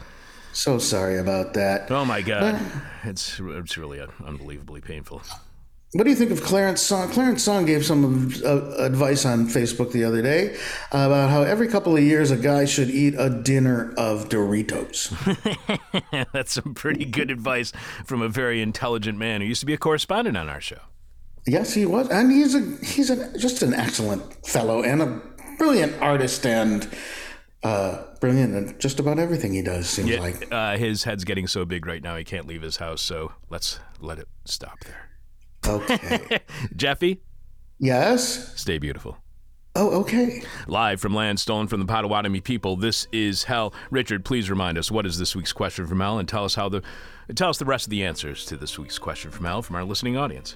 So sorry about that. Oh my god, it's it's really unbelievably painful. What do you think of Clarence Song? Clarence Song gave some uh, advice on Facebook the other day about how every couple of years a guy should eat a dinner of Doritos. That's some pretty good advice from a very intelligent man who used to be a correspondent on our show. yes, he was, and he's a he's a, just an excellent fellow and a brilliant artist and uh, brilliant just about everything he does. Seems Yeah, like. uh, his head's getting so big right now he can't leave his house. So let's let it stop there. Okay. Jeffy, yes. stay beautiful. Oh, okay. Live from land stolen from the Potawatomi people, this is Hell. Richard, please remind us what is this week's question from Hell, and tell us how the tell us the rest of the answers to this week's question from Hell from our listening audience.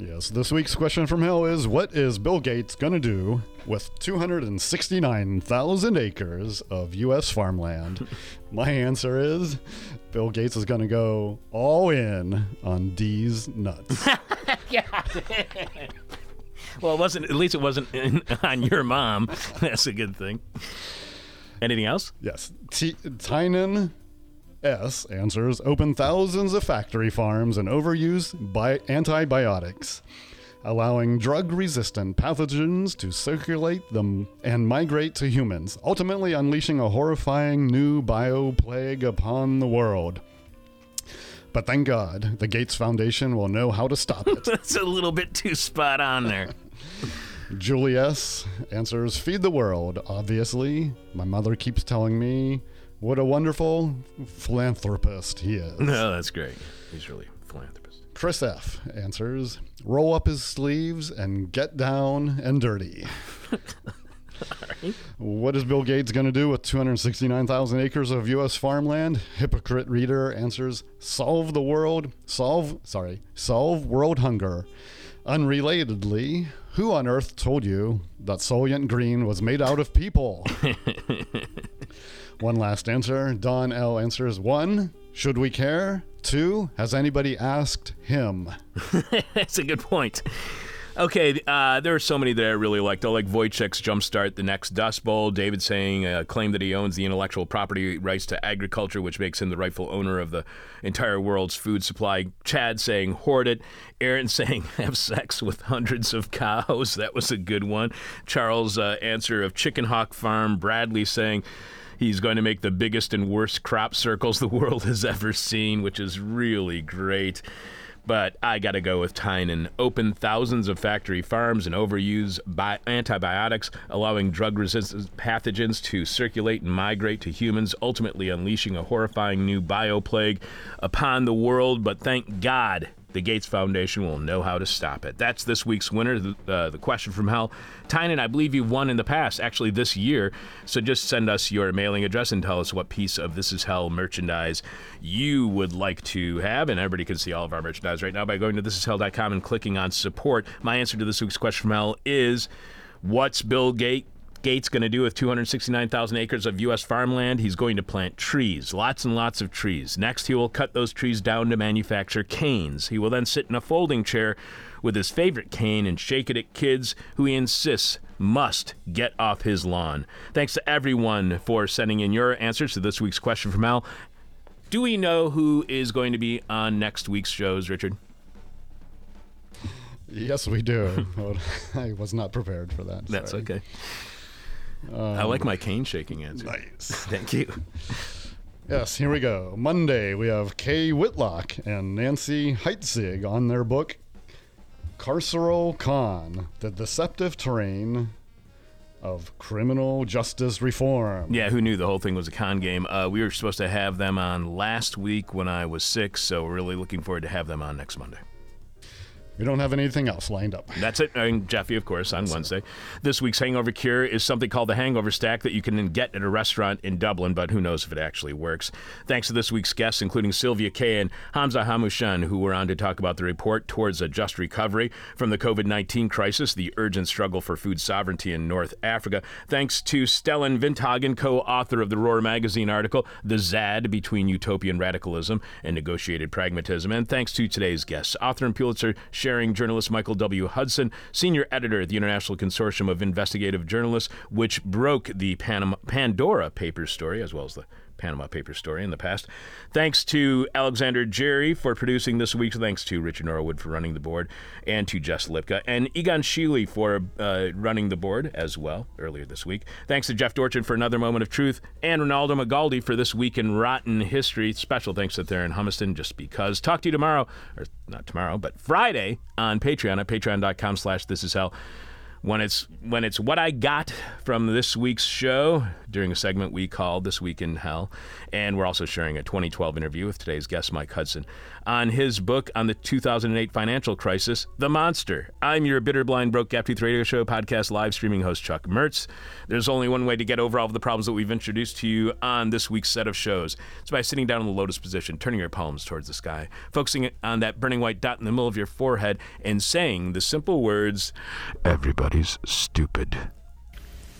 Yes, this week's question from hell is What is Bill Gates going to do with 269,000 acres of U.S. farmland? My answer is Bill Gates is going to go all in on D's nuts. Well, it wasn't. At least it wasn't in, on your mom. That's a good thing. Anything else? yes, T- Tynan S answers Open thousands of factory farms and overuse bi- antibiotics. Allowing drug resistant pathogens to circulate them and migrate to humans, ultimately unleashing a horrifying new bio plague upon the world. But thank God, the Gates Foundation will know how to stop it. That's a little bit too spot on there. Julie S. answers Feed the world, obviously. My mother keeps telling me what a wonderful philanthropist he is. No, that's great. He's really a philanthropist. Chris F. answers Roll up his sleeves and get down and dirty. What is Bill Gates going to do with 269,000 acres of U.S. farmland? Hypocrite reader answers Solve the world, solve, sorry, solve world hunger. Unrelatedly, who on earth told you that Soylent Green was made out of people? One last answer. Don L answers one, should we care? Two, has anybody asked him? That's a good point. Okay, uh, there are so many that I really liked. I like Wojciech's Jumpstart, the next Dust Bowl. David saying, uh, claim that he owns the intellectual property rights to agriculture, which makes him the rightful owner of the entire world's food supply. Chad saying, hoard it. Aaron saying, have sex with hundreds of cows. That was a good one. Charles' uh, answer of Chicken Hawk Farm. Bradley saying, He's going to make the biggest and worst crop circles the world has ever seen, which is really great. But I got to go with Tynan. Open thousands of factory farms and overuse bi- antibiotics, allowing drug resistant pathogens to circulate and migrate to humans, ultimately unleashing a horrifying new bioplague upon the world. But thank God the Gates Foundation will know how to stop it. That's this week's winner, the, uh, the question from hell. Tynan, I believe you've won in the past, actually this year. So just send us your mailing address and tell us what piece of This Is Hell merchandise you would like to have. And everybody can see all of our merchandise right now by going to thisishell.com and clicking on support. My answer to this week's question from hell is what's Bill Gates Gates going to do with 269,000 acres of U.S. farmland? He's going to plant trees, lots and lots of trees. Next, he will cut those trees down to manufacture canes. He will then sit in a folding chair with his favorite cane and shake it at kids who he insists must get off his lawn. Thanks to everyone for sending in your answers to this week's question from Al. Do we know who is going to be on next week's shows, Richard? Yes, we do. I was not prepared for that. That's sorry. okay. I like my cane shaking answer. Nice. Thank you. Yes, here we go. Monday, we have Kay Whitlock and Nancy Heitzeg on their book, Carceral Con The Deceptive Terrain of Criminal Justice Reform. Yeah, who knew the whole thing was a con game? Uh, we were supposed to have them on last week when I was sick, so we're really looking forward to have them on next Monday. We don't have anything else lined up. That's it. And Jeffy, of course, on Wednesday. This week's hangover cure is something called the Hangover Stack that you can get at a restaurant in Dublin, but who knows if it actually works. Thanks to this week's guests, including Sylvia Kay and Hamza Hamouchene, who were on to talk about the report towards a just recovery from the COVID 19 crisis, the urgent struggle for food sovereignty in North Africa. Thanks to Stellan Vinthagen, co author of the Roar magazine article, The ZAD Between Utopian Radicalism and Negotiated Pragmatism. And thanks to today's guests, author and Pulitzer sharing journalist Michael W. Hudson, senior editor at the International Consortium of Investigative Journalists, which broke the Panama, Pandora Papers story, as well as the Panama Papers story in the past. Thanks to Alexander Jerry for producing this week. Thanks to Richard Norwood for running the board, and to Jess Lipka and Egon Sheely for uh, running the board as well earlier this week. Thanks to Jeff Dorchin for another moment of truth, and Ronaldo Magaldi for this week in rotten history. Special thanks to Theron Humiston, just because. Talk to you tomorrow, or not tomorrow, but Friday on Patreon at patreon.com/slash This Is Hell when it's when it's what I got from this week's show during a segment we called This Week in Hell, and we're also sharing a 2012 interview with today's guest Mike Hudson on his book on the 2008 financial crisis, The Monster. I'm your bitter, blind, broke, gap tooth radio show podcast live streaming host Chuck Mertz. There's only one way to get over all of the problems that we've introduced to you on this week's set of shows. It's by sitting down in the lotus position, turning your palms towards the sky, focusing on that burning white dot in the middle of your forehead, and saying the simple words, "Everybody's stupid."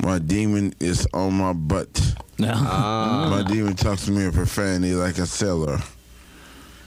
My demon is on my butt. Ah. My demon talks to me in profanity like a sailor.